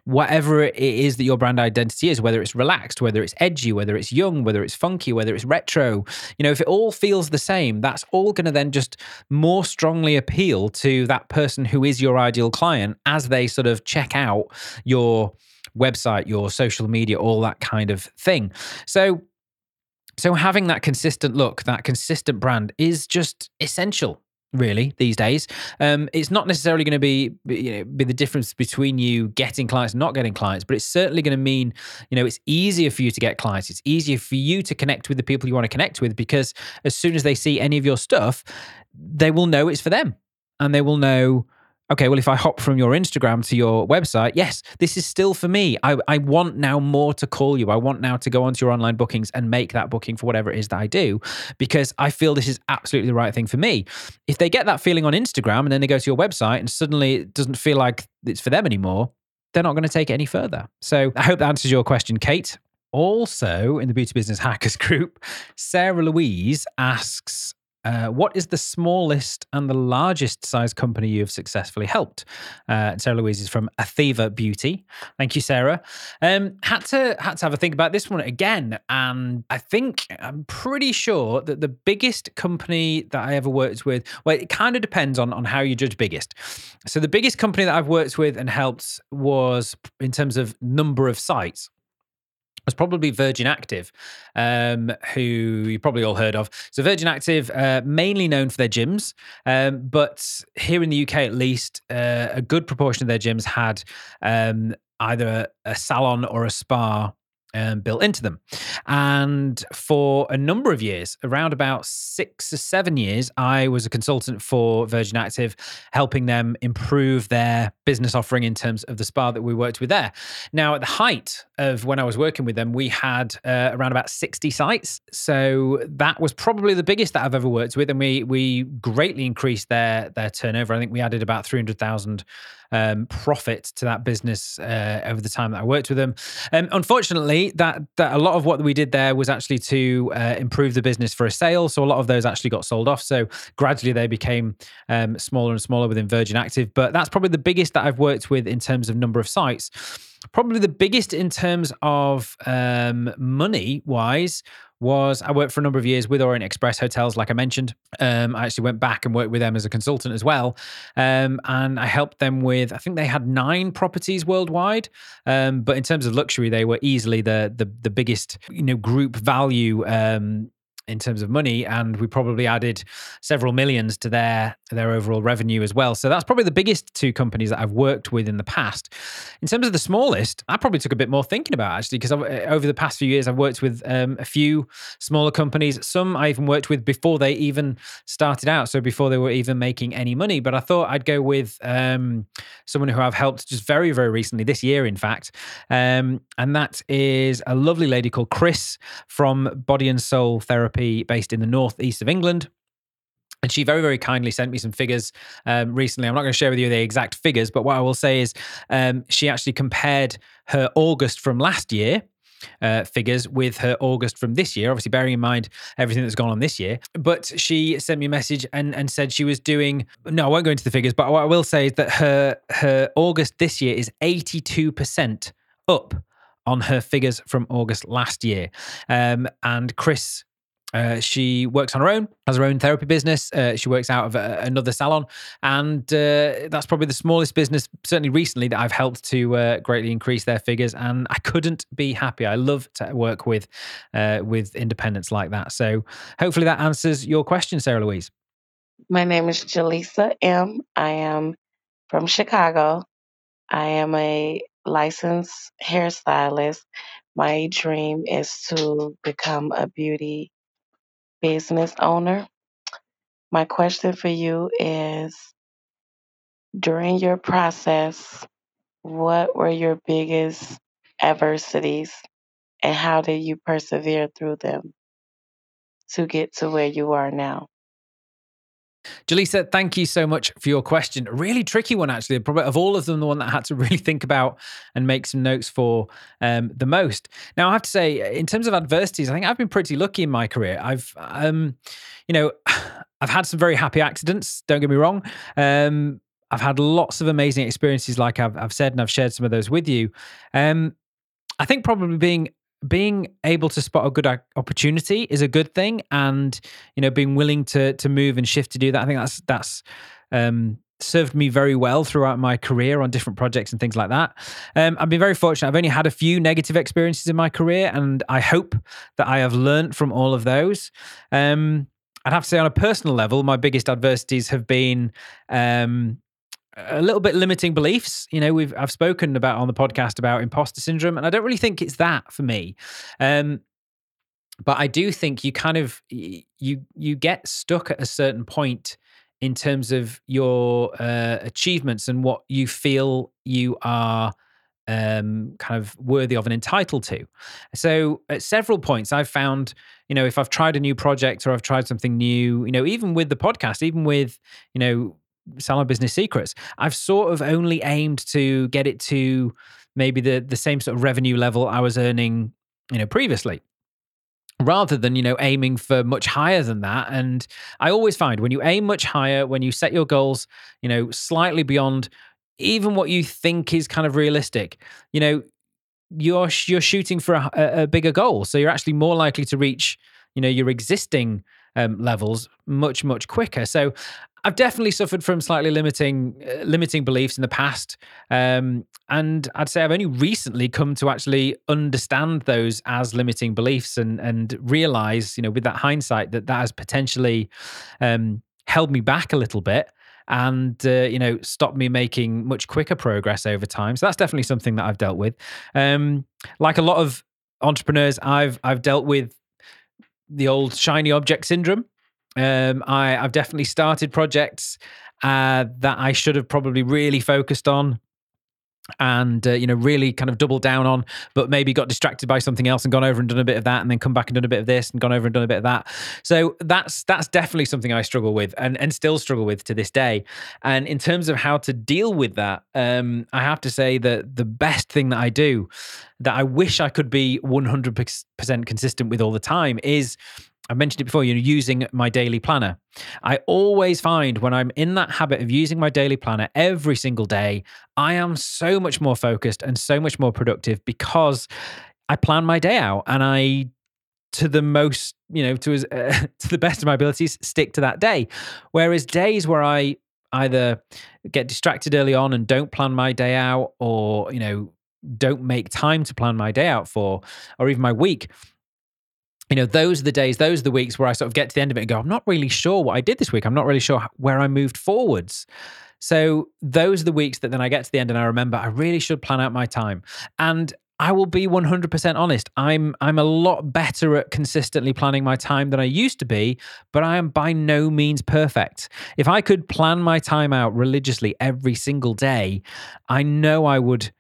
Speaker 1: whatever it is that your brand identity is, whether it's relaxed, whether it's edgy, whether it's young, whether it's funky, whether it's retro, you know, if it all feels the same, that's all going to then just more strongly appeal to that person who is your ideal client as they sort of check out your website, your social media, all that kind of thing. So, so having that consistent look, that consistent brand is just essential really these days. Um, it's not necessarily going to be you know be the difference between you getting clients and not getting clients but it's certainly going to mean you know it's easier for you to get clients. It's easier for you to connect with the people you want to connect with because as soon as they see any of your stuff they will know it's for them and they will know okay, well, if I hop from your Instagram to your website, yes, this is still for me. I, I want now more to call you. I want now to go onto your online bookings and make that booking for whatever it is that I do because I feel this is absolutely the right thing for me. If they get that feeling on Instagram and then they go to your website and suddenly it doesn't feel like it's for them anymore, they're not going to take it any further. So I hope that answers your question, Kate. Also, in the Beauty Business Hackers (laughs) group, Sarah Louise asks uh, what is the smallest and the largest size company you have successfully helped? Uh, Sarah Louise is from Atheva Beauty. Thank you, Sarah. Um, had to had to have a think about this one again, and I think I'm pretty sure that the biggest company that I ever worked with. Well, it kind of depends on on how you judge biggest. So the biggest company that I've worked with and helped was in terms of number of sites was probably Virgin Active, um, who you probably all heard of. So Virgin Active, uh, mainly known for their gyms, um, but here in the UK at least, uh, a good proportion of their gyms had um, either a, a salon or a spa um, built into them. And for a number of years, around about six or seven years, I was a consultant for Virgin Active, helping them improve their business offering in terms of the spa that we worked with there. Now, at the height of when I was working with them, we had uh, around about 60 sites. So that was probably the biggest that I've ever worked with. And we we greatly increased their their turnover. I think we added about 300,000 um, profit to that business uh, over the time that I worked with them. Um, unfortunately, that that a lot of what we did there was actually to uh, improve the business for a sale. So a lot of those actually got sold off. So gradually they became um, smaller and smaller within Virgin Active. But that's probably the biggest that I've worked with in terms of number of sites. Probably the biggest in terms of um, money wise was I worked for a number of years with Orient Express Hotels, like I mentioned. Um, I actually went back and worked with them as a consultant as well. Um, and I helped them with, I think they had nine properties worldwide. Um, but in terms of luxury, they were easily the the, the biggest, you know, group value um, in terms of money, and we probably added several millions to their their overall revenue as well. So that's probably the biggest two companies that I've worked with in the past. In terms of the smallest, I probably took a bit more thinking about actually because eh, over the past few years I've worked with um, a few smaller companies. Some I even worked with before they even started out, so before they were even making any money. But I thought I'd go with um, someone who I've helped just very very recently this year, in fact, um, and that is a lovely lady called Chris from Body and Soul Therapy based in the northeast of England. And she very, very kindly sent me some figures um, recently. I'm not going to share with you the exact figures, but what I will say is um, she actually compared her August from last year. Uh, figures with her August from this year, obviously bearing in mind everything that's gone on this year. But she sent me a message and, and said she was doing. No, I won't go into the figures, but what I will say is that her her August this year is 82% up on her figures from August last year. Um, and Chris uh, she works on her own, has her own therapy business. Uh, she works out of a, another salon, and uh, that's probably the smallest business, certainly recently, that I've helped to uh, greatly increase their figures. And I couldn't be happy. I love to work with uh, with independents like that. So hopefully that answers your question, Sarah Louise.
Speaker 5: My name is Jaleesa M. I am from Chicago. I am a licensed hairstylist. My dream is to become a beauty business owner. My question for you is during your process, what were your biggest adversities and how did you persevere through them to get to where you are now?
Speaker 1: Jaleesa, thank you so much for your question. A really tricky one, actually. Probably of all of them, the one that I had to (laughs) really think about and make some notes for um, the most. Now, I have to say, in terms of adversities, I think I've been pretty lucky in my career. I've, um, you know, (sighs) I've had some very happy accidents. Don't get me wrong. Um, I've had lots of amazing experiences, like I've, I've said, and I've shared some of those with you. Um, I think probably being being able to spot a good opportunity is a good thing, and you know, being willing to to move and shift to do that. I think that's that's um, served me very well throughout my career on different projects and things like that. Um, I've been very fortunate. I've only had a few negative experiences in my career, and I hope that I have learned from all of those. Um, I'd have to say, on a personal level, my biggest adversities have been um, a little bit limiting beliefs. You know, we've I've spoken about on the podcast about imposter syndrome, and I don't really think it's that for me. Um, but I do think you kind of you you get stuck at a certain point in terms of your uh, achievements and what you feel you are um, kind of worthy of and entitled to. So at several points, I've found, you know, if I've tried a new project or I've tried something new, you know, even with the podcast, even with, you know, Salon Business Secrets, I've sort of only aimed to get it to maybe the the same sort of revenue level I was earning, you know, previously rather than you know aiming for much higher than that. And i always find when you aim much higher when you set your goals you know slightly beyond even what you think is kind of realistic you know you're you're shooting for a, a bigger goal. So you're actually more likely to reach you know your existing um, levels much much quicker. So I've definitely suffered from slightly limiting uh, limiting beliefs in the past, um, and I'd say I've only recently come to actually understand those as limiting beliefs and and realize, you know, with that hindsight, that that has potentially um, held me back a little bit and uh, you know stopped me making much quicker progress over time. So that's definitely something that I've dealt with. Um, like a lot of entrepreneurs, I've I've dealt with the old shiny object syndrome um, I, I've definitely started projects uh, that I should have probably really focused on and uh, you know really kind of doubled down on but maybe got distracted by something else and gone over and done a bit of that and then come back and done a bit of this and gone over and done a bit of that. So that's that's definitely something i struggle with and and still struggle with to this day. And in terms of how to deal with that um, i have to say that the best thing that i do that i wish i could be 100% consistent with all the time is I mentioned it before, you know, using my daily planner. I always find when I'm in that habit of using my daily planner every single day, I am so much more focused and so much more productive because I plan my day out and I to the most, you know, to uh, (laughs) to the best of my abilities stick to that day. Whereas days where I either get distracted early on and don't plan my day out or, you know, don't make time to plan my day out for or even my week, you know, those are the days, those are the weeks where I sort of get to the end of it and go, I'm not really sure what I did this week. I'm not really sure where I moved forwards. So those are the weeks that then I get to the end and I remember I really should plan out my time. And I will be 100% honest. I'm I'm a lot better at consistently planning my time than I used to be, but I am by no means perfect. If I could plan my time out religiously every single day, I know I would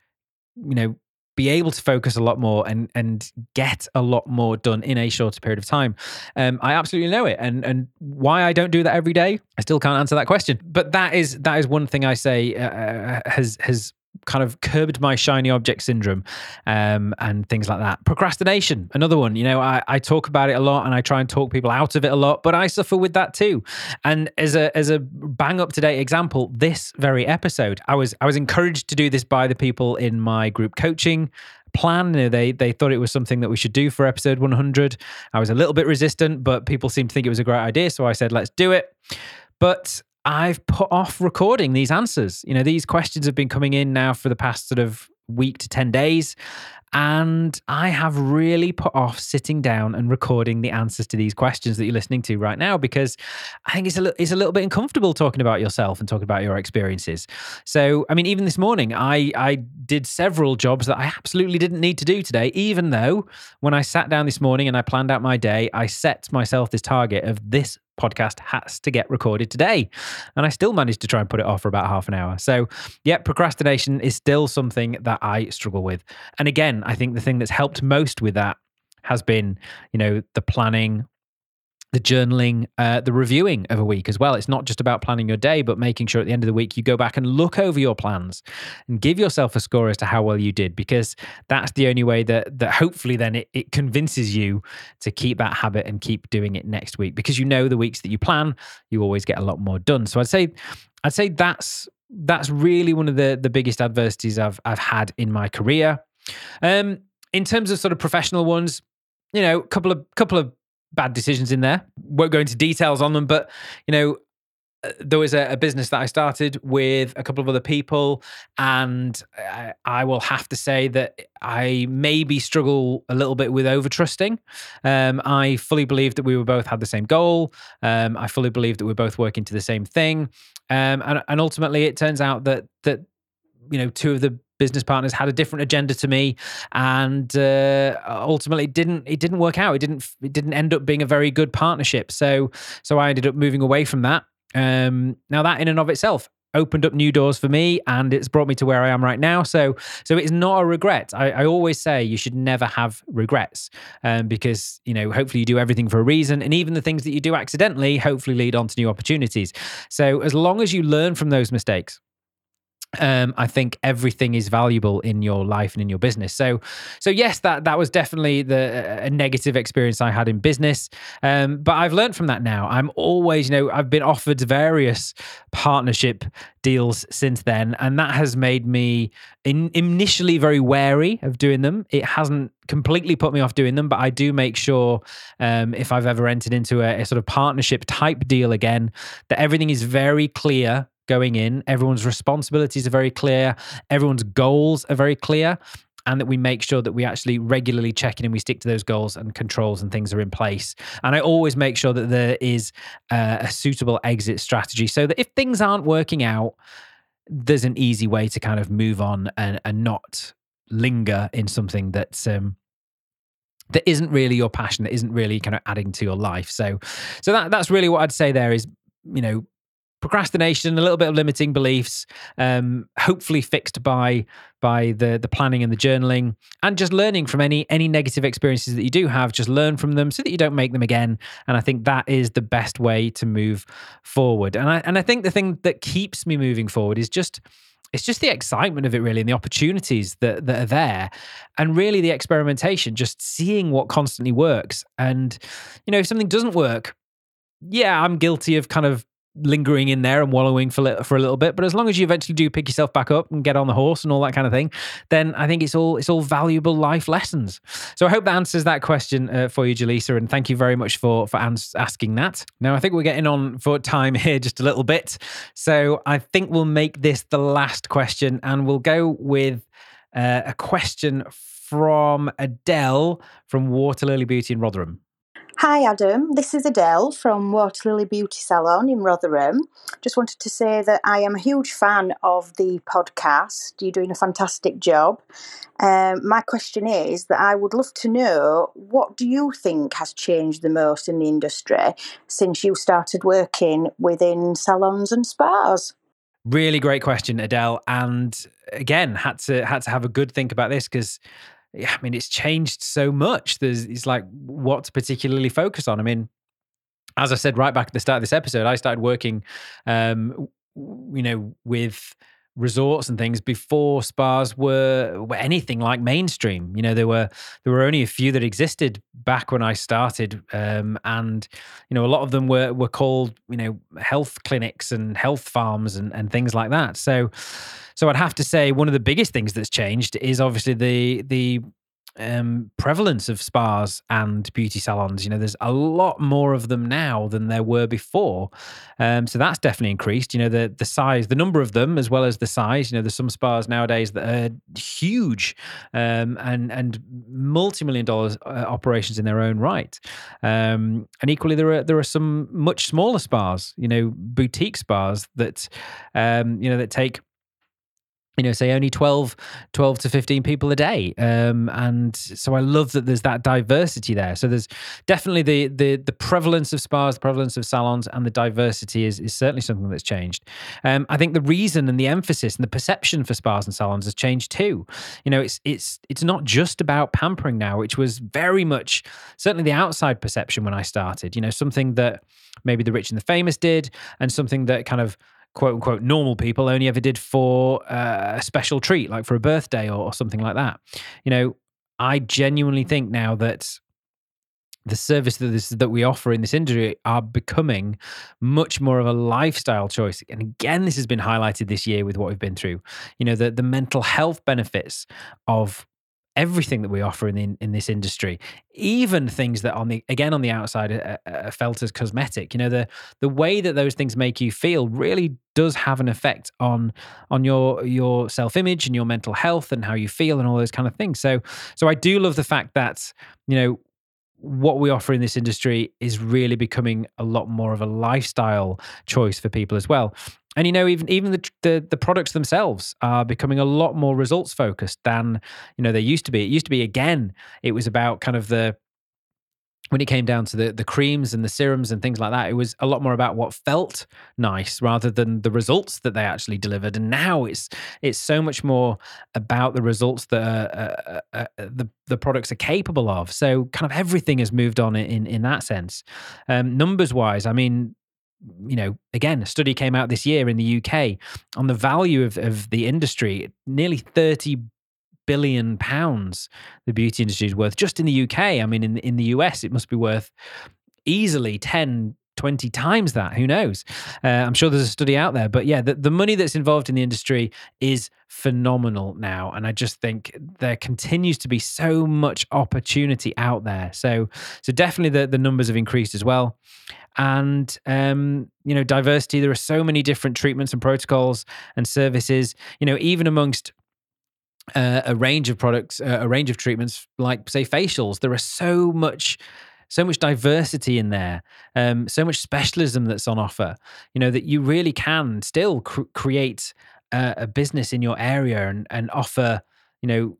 Speaker 1: you know be able to focus a lot more and and get a lot more done in a shorter period of time. Um, I absolutely know it, and and why I don't do that every day, I still can't answer that question. But that is that is one thing I say uh, uh has has kind of curbed my shiny object syndrome um, and things like that. Procrastination, another one. You know, I, I talk about it a lot and I try and talk people out of it a lot, but I suffer with that too. And as a as a bang up to date example, this very episode, I was I was encouraged to do this by the people in my group coaching plan. They they thought it was something that we should do for episode 100. I was a little bit resistant, but people seemed to think it was a great idea, so I said, let's do it. But I've put off recording these answers. You know, these questions have been coming in now for the past sort of week to 10 days. And I have really put off sitting down and recording the answers to these questions that you're listening to right now because I think it's a, it's a little bit uncomfortable talking about yourself and talking about your experiences. So, I mean, even this morning, I, I did several jobs that I absolutely didn't need to do today, even though when I sat down this morning and I planned out my day, I set myself this target of this podcast has to get recorded today. And I still managed to try and put it off for about half an hour. So, yeah, procrastination is still something that I struggle with. And again, I think the thing that's helped most with that has been, you know, the planning, the journaling, uh, the reviewing of a week as well. It's not just about planning your day, but making sure at the end of the week you go back and look over your plans and give yourself a score as to how well you did, because that's the only way that that hopefully then it, it convinces you to keep that habit and keep doing it next week. Because you know the weeks that you plan, you always get a lot more done. So I'd say I'd say that's that's really one of the the biggest adversities I've I've had in my career. Um, in terms of sort of professional ones, you know, couple of couple of bad decisions in there. Won't go into details on them, but you know, uh, there was a, a, business that I started with a couple of other people, and I, I, will have to say that I maybe struggle a little bit with over trusting. Um, I fully believe that we were both had the same goal. Um, I fully believe that we're both working to the same thing, um, and, and ultimately, it turns out that that you know two of the business partners had a different agenda to me, and uh, ultimately it didn't it didn't work out. It didn't it didn't end up being a very good partnership. So so I ended up moving away from that. Um, now that in and of itself opened up new doors for me and it's brought me to where I am right now. So so it's not a regret. I, I always say you should never have regrets um, because you know hopefully you do everything for a reason and even the things that you do accidentally hopefully lead on to new opportunities. So as long as you learn from those mistakes um, I think everything is valuable in your life and in your business. So, so yes, that that was definitely the a negative experience I had in business. Um, but I've learned from that now. I'm always, you know, I've been offered various partnership deals since then, and that has made me in, initially very wary of doing them. It hasn't completely put me off doing them, but I do make sure um, if I've ever entered into a, a sort of partnership type deal again, that everything is very clear going in. Everyone's responsibilities are very clear. Everyone's goals are very clear. And that we make sure that we actually regularly check in and we stick to those goals and controls and things are in place. And I always make sure that there is uh, a suitable exit strategy so that if things aren't working out, there's an easy way to kind of move on and, and not linger in something that's um, that isn't really your passion that isn't really kind of adding to your life so so that that's really what i'd say there is you know procrastination, a little bit of limiting beliefs, um, hopefully fixed by by the the planning and the journaling, and just learning from any any negative experiences that you do have. Just learn from them so that you don't make them again. And I think that is the best way to move forward. And I and I think the thing that keeps me moving forward is just it's just the excitement of it really and the opportunities that, that are there and really the experimentation just seeing what constantly works and you know if something doesn't work yeah i'm guilty of kind of lingering in there and wallowing for for a little bit. But as long as you eventually do pick yourself back up and get on the horse and all that kind of thing, then I think it's all it's all valuable life lessons. So I hope that answers that question uh, for you, Jaleesa, and thank you very much for for ans- asking that. Now I think we're getting on for time (laughs) here just a little bit, so I think we'll make this the last question, and we'll go with uh, a question from Adele from Water Lily Beauty in Rotherham.
Speaker 6: Hi, Adam. This is Adele from Water Lily Beauty Salon in Rotherham. Just wanted to say that I am a huge fan of the podcast. You're doing a fantastic job. Um, my question is that I would love to know what do you think has changed the most in the industry since you started working within salons and spas?
Speaker 1: Really great question, Adele. And again, had to had to have a good think about this because I mean, it's changed so much. There's, it's like what to particularly focus on. I mean, as I said right back at the start of this episode, I started working, um, you know, with resorts and things before spas were, were anything like mainstream. You know, there were there were only a few that existed back when I started, um, and you know, a lot of them were were called you know health clinics and health farms and and things like that. So so I'd have to say one of the biggest things that's changed is obviously the the um, prevalence of spas and beauty salons. You know, there's a lot more of them now than there were before. Um, so that's definitely increased. You know, the the size, the number of them, as well as the size. You know, there's some spas nowadays that are huge um, and and multi million dollars uh, operations in their own right. Um, and equally, there are there are some much smaller spas. You know, boutique spas that um, you know that take you know say only 12 12 to 15 people a day. Um, and so i love that there's that diversity there. So there's definitely the the the prevalence of spas the prevalence of salons and the diversity is is certainly something that's changed. Um, i think the reason and the emphasis and the perception for spas and salons has changed too. You know it's it's it's not just about pampering now which was very much certainly the outside perception when i started. You know something that maybe the rich and the famous did and something that kind of quote unquote normal people only ever did for uh, a special treat, like for a birthday or, or something like that. You know, I genuinely think now that the service that this that we offer in this industry are becoming much more of a lifestyle choice. And again, this has been highlighted this year with what we've been through. You know, the the mental health benefits of everything that we offer in the, in this industry, even things that on the again on the outside are, are, felt as cosmetic. You know, the the way that those things make you feel really does have an effect on on your your self image and your mental health and how you feel and all those kind of things. So so I do love the fact that you know what we offer in this industry is really becoming a lot more of a lifestyle choice for people as well. And you know, even even the, the, the products themselves are becoming a lot more results focused than you know they used to be. It used to be again, it was about kind of the when it came down to the the creams and the serums and things like that, it was a lot more about what felt nice rather than the results that they actually delivered. And now it's it's so much more about the results that uh, uh, uh, the the products are capable of. So kind of everything has moved on in in that sense. Um, numbers wise, I mean, you know, again, a study came out this year in the UK on the value of, of the industry, nearly 30 billion pounds the beauty industry is worth just in the UK. I mean, in in the US, it must be worth easily 10, 20 times that. Who knows? Uh, I'm sure there's a study out there. But yeah, the, the money that's involved in the industry is phenomenal now. And I just think there continues to be so much opportunity out there. So, so definitely the, the numbers have increased as well. And, um, you know, diversity, there are so many different treatments and protocols and services, you know, even amongst uh, a range of products, uh, a range of treatments, like say facials. There are so much, so much diversity in there, um, so much specialism that's on offer. You know that you really can still cr- create uh, a business in your area and and offer, you know,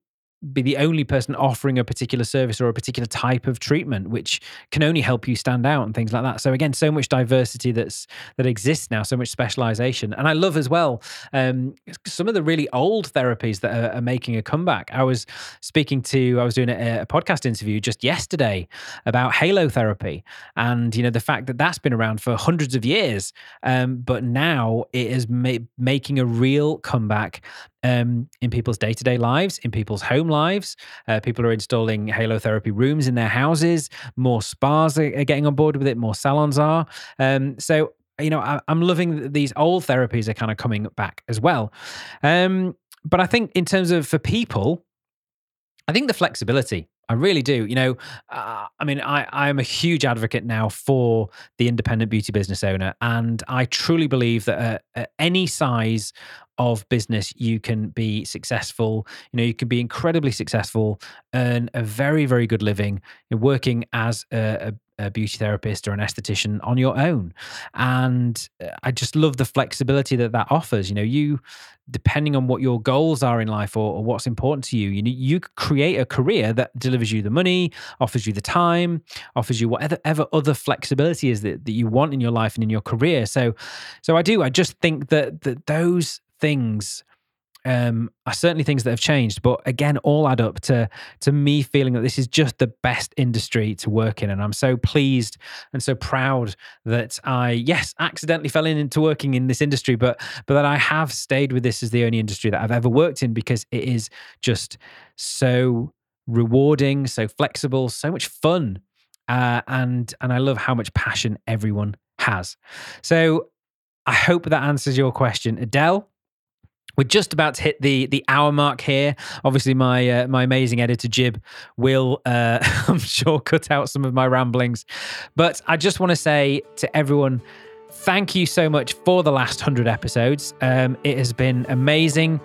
Speaker 1: be the only person offering a particular service or a particular type of treatment which can only help you stand out and things like that. So again so much diversity that's that exists now so much specialization. And i love as well um, some of the really old therapies that are, are, making a comeback. I was speaking to i was doing a, a, podcast interview just yesterday about halo therapy and you know the fact that that's been around for hundreds of years um, but now it is ma- making a real comeback um, in people's day to day lives, in people's home lives. Uh, people are installing halo therapy rooms in their houses. More spas are, getting on board with it. More salons are. Um, so you know, I, am loving that these old therapies are kind of coming back as well. Um, but I think in terms of for people, I think the flexibility I really do. You know, uh, I mean, I, I am a huge advocate now for the independent beauty business owner. And I truly believe that at, at any size of business, you can be successful. You know, you can be incredibly successful, earn a very, very good living, working as a, a a beauty therapist or an esthetician on your own. And uh, I just love the flexibility that that offers. You know, you, depending on what your goals are in life or, or what's important to you, you you create a career that delivers you the money, offers you the time, offers you whatever ever other flexibility is that, that you want in your life and in your career. So, so I do. I just think that that those things um, are certainly things that have changed, but again, all add up to to me feeling that this is just the best industry to work in, and I'm so pleased and so proud that I, yes, accidentally fell into working in this industry, but but that I have stayed with this as the only industry that I've ever worked in because it is just so rewarding, so flexible, so much fun, uh, and and I love how much passion everyone has. So I hope that answers your question, Adele. We're just about to hit the the hour mark here. Obviously, my uh, my amazing editor Jib will, uh, (laughs) I'm sure, cut out some of my ramblings. But I just want to say to everyone, thank you so much for the last hundred episodes. Um, it has been amazing.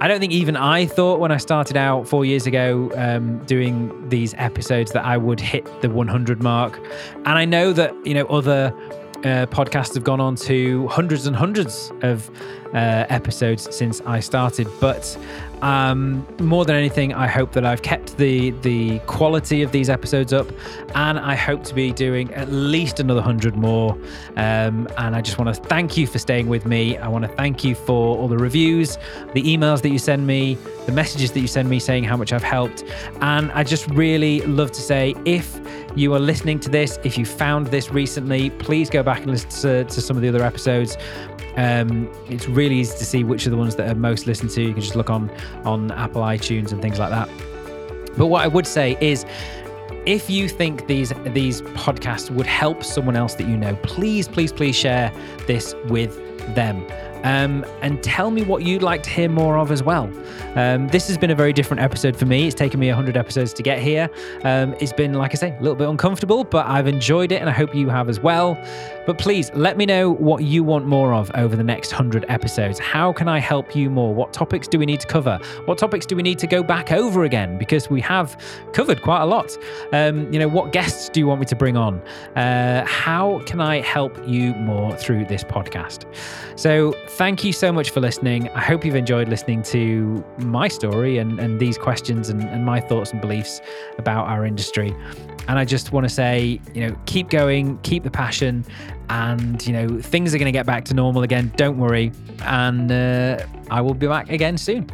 Speaker 1: I don't think even I thought when I started out four years ago um, doing these episodes that I would hit the 100 mark. And I know that you know other uh, podcasts have gone on to hundreds and hundreds of uh, episodes since I started. But um, more than anything, I hope that I've kept the the quality of these episodes up, and I hope to be doing at least another hundred more. Um, and I just want to thank you for staying with me. I want to thank you for all the reviews, the emails that you send me, the messages that you send me saying how much I've helped, and I just really love to say if you are listening to this, if you found this recently, please go back and listen to, to some of the other episodes. Um, it's really easy to see which are the ones that are most listened to. You can just look on on Apple iTunes and things like that. But what I would say is if you think these these podcasts would help someone else that you know, please, please, please share this with them. Um, and tell me what you'd like to hear more of as well. Um, this has been a very different episode for me. It's taken me 100 episodes to get here. Um, it's been, like I say, a little bit uncomfortable, but I've enjoyed it and I hope you have as well. But please let me know what you want more of over the next 100 episodes. How can I help you more? What topics do we need to cover? What topics do we need to go back over again? Because we have covered quite a lot. Um, you know, what guests do you want me to bring on? Uh, how can I help you more through this podcast? So, thank you so much for listening. I hope you've enjoyed listening to my story and, and these questions and, and my thoughts and beliefs about our industry. And I just want to say, you know, keep going, keep the passion, and, you know, things are going to get back to normal again. Don't worry. And uh, I will be back again soon.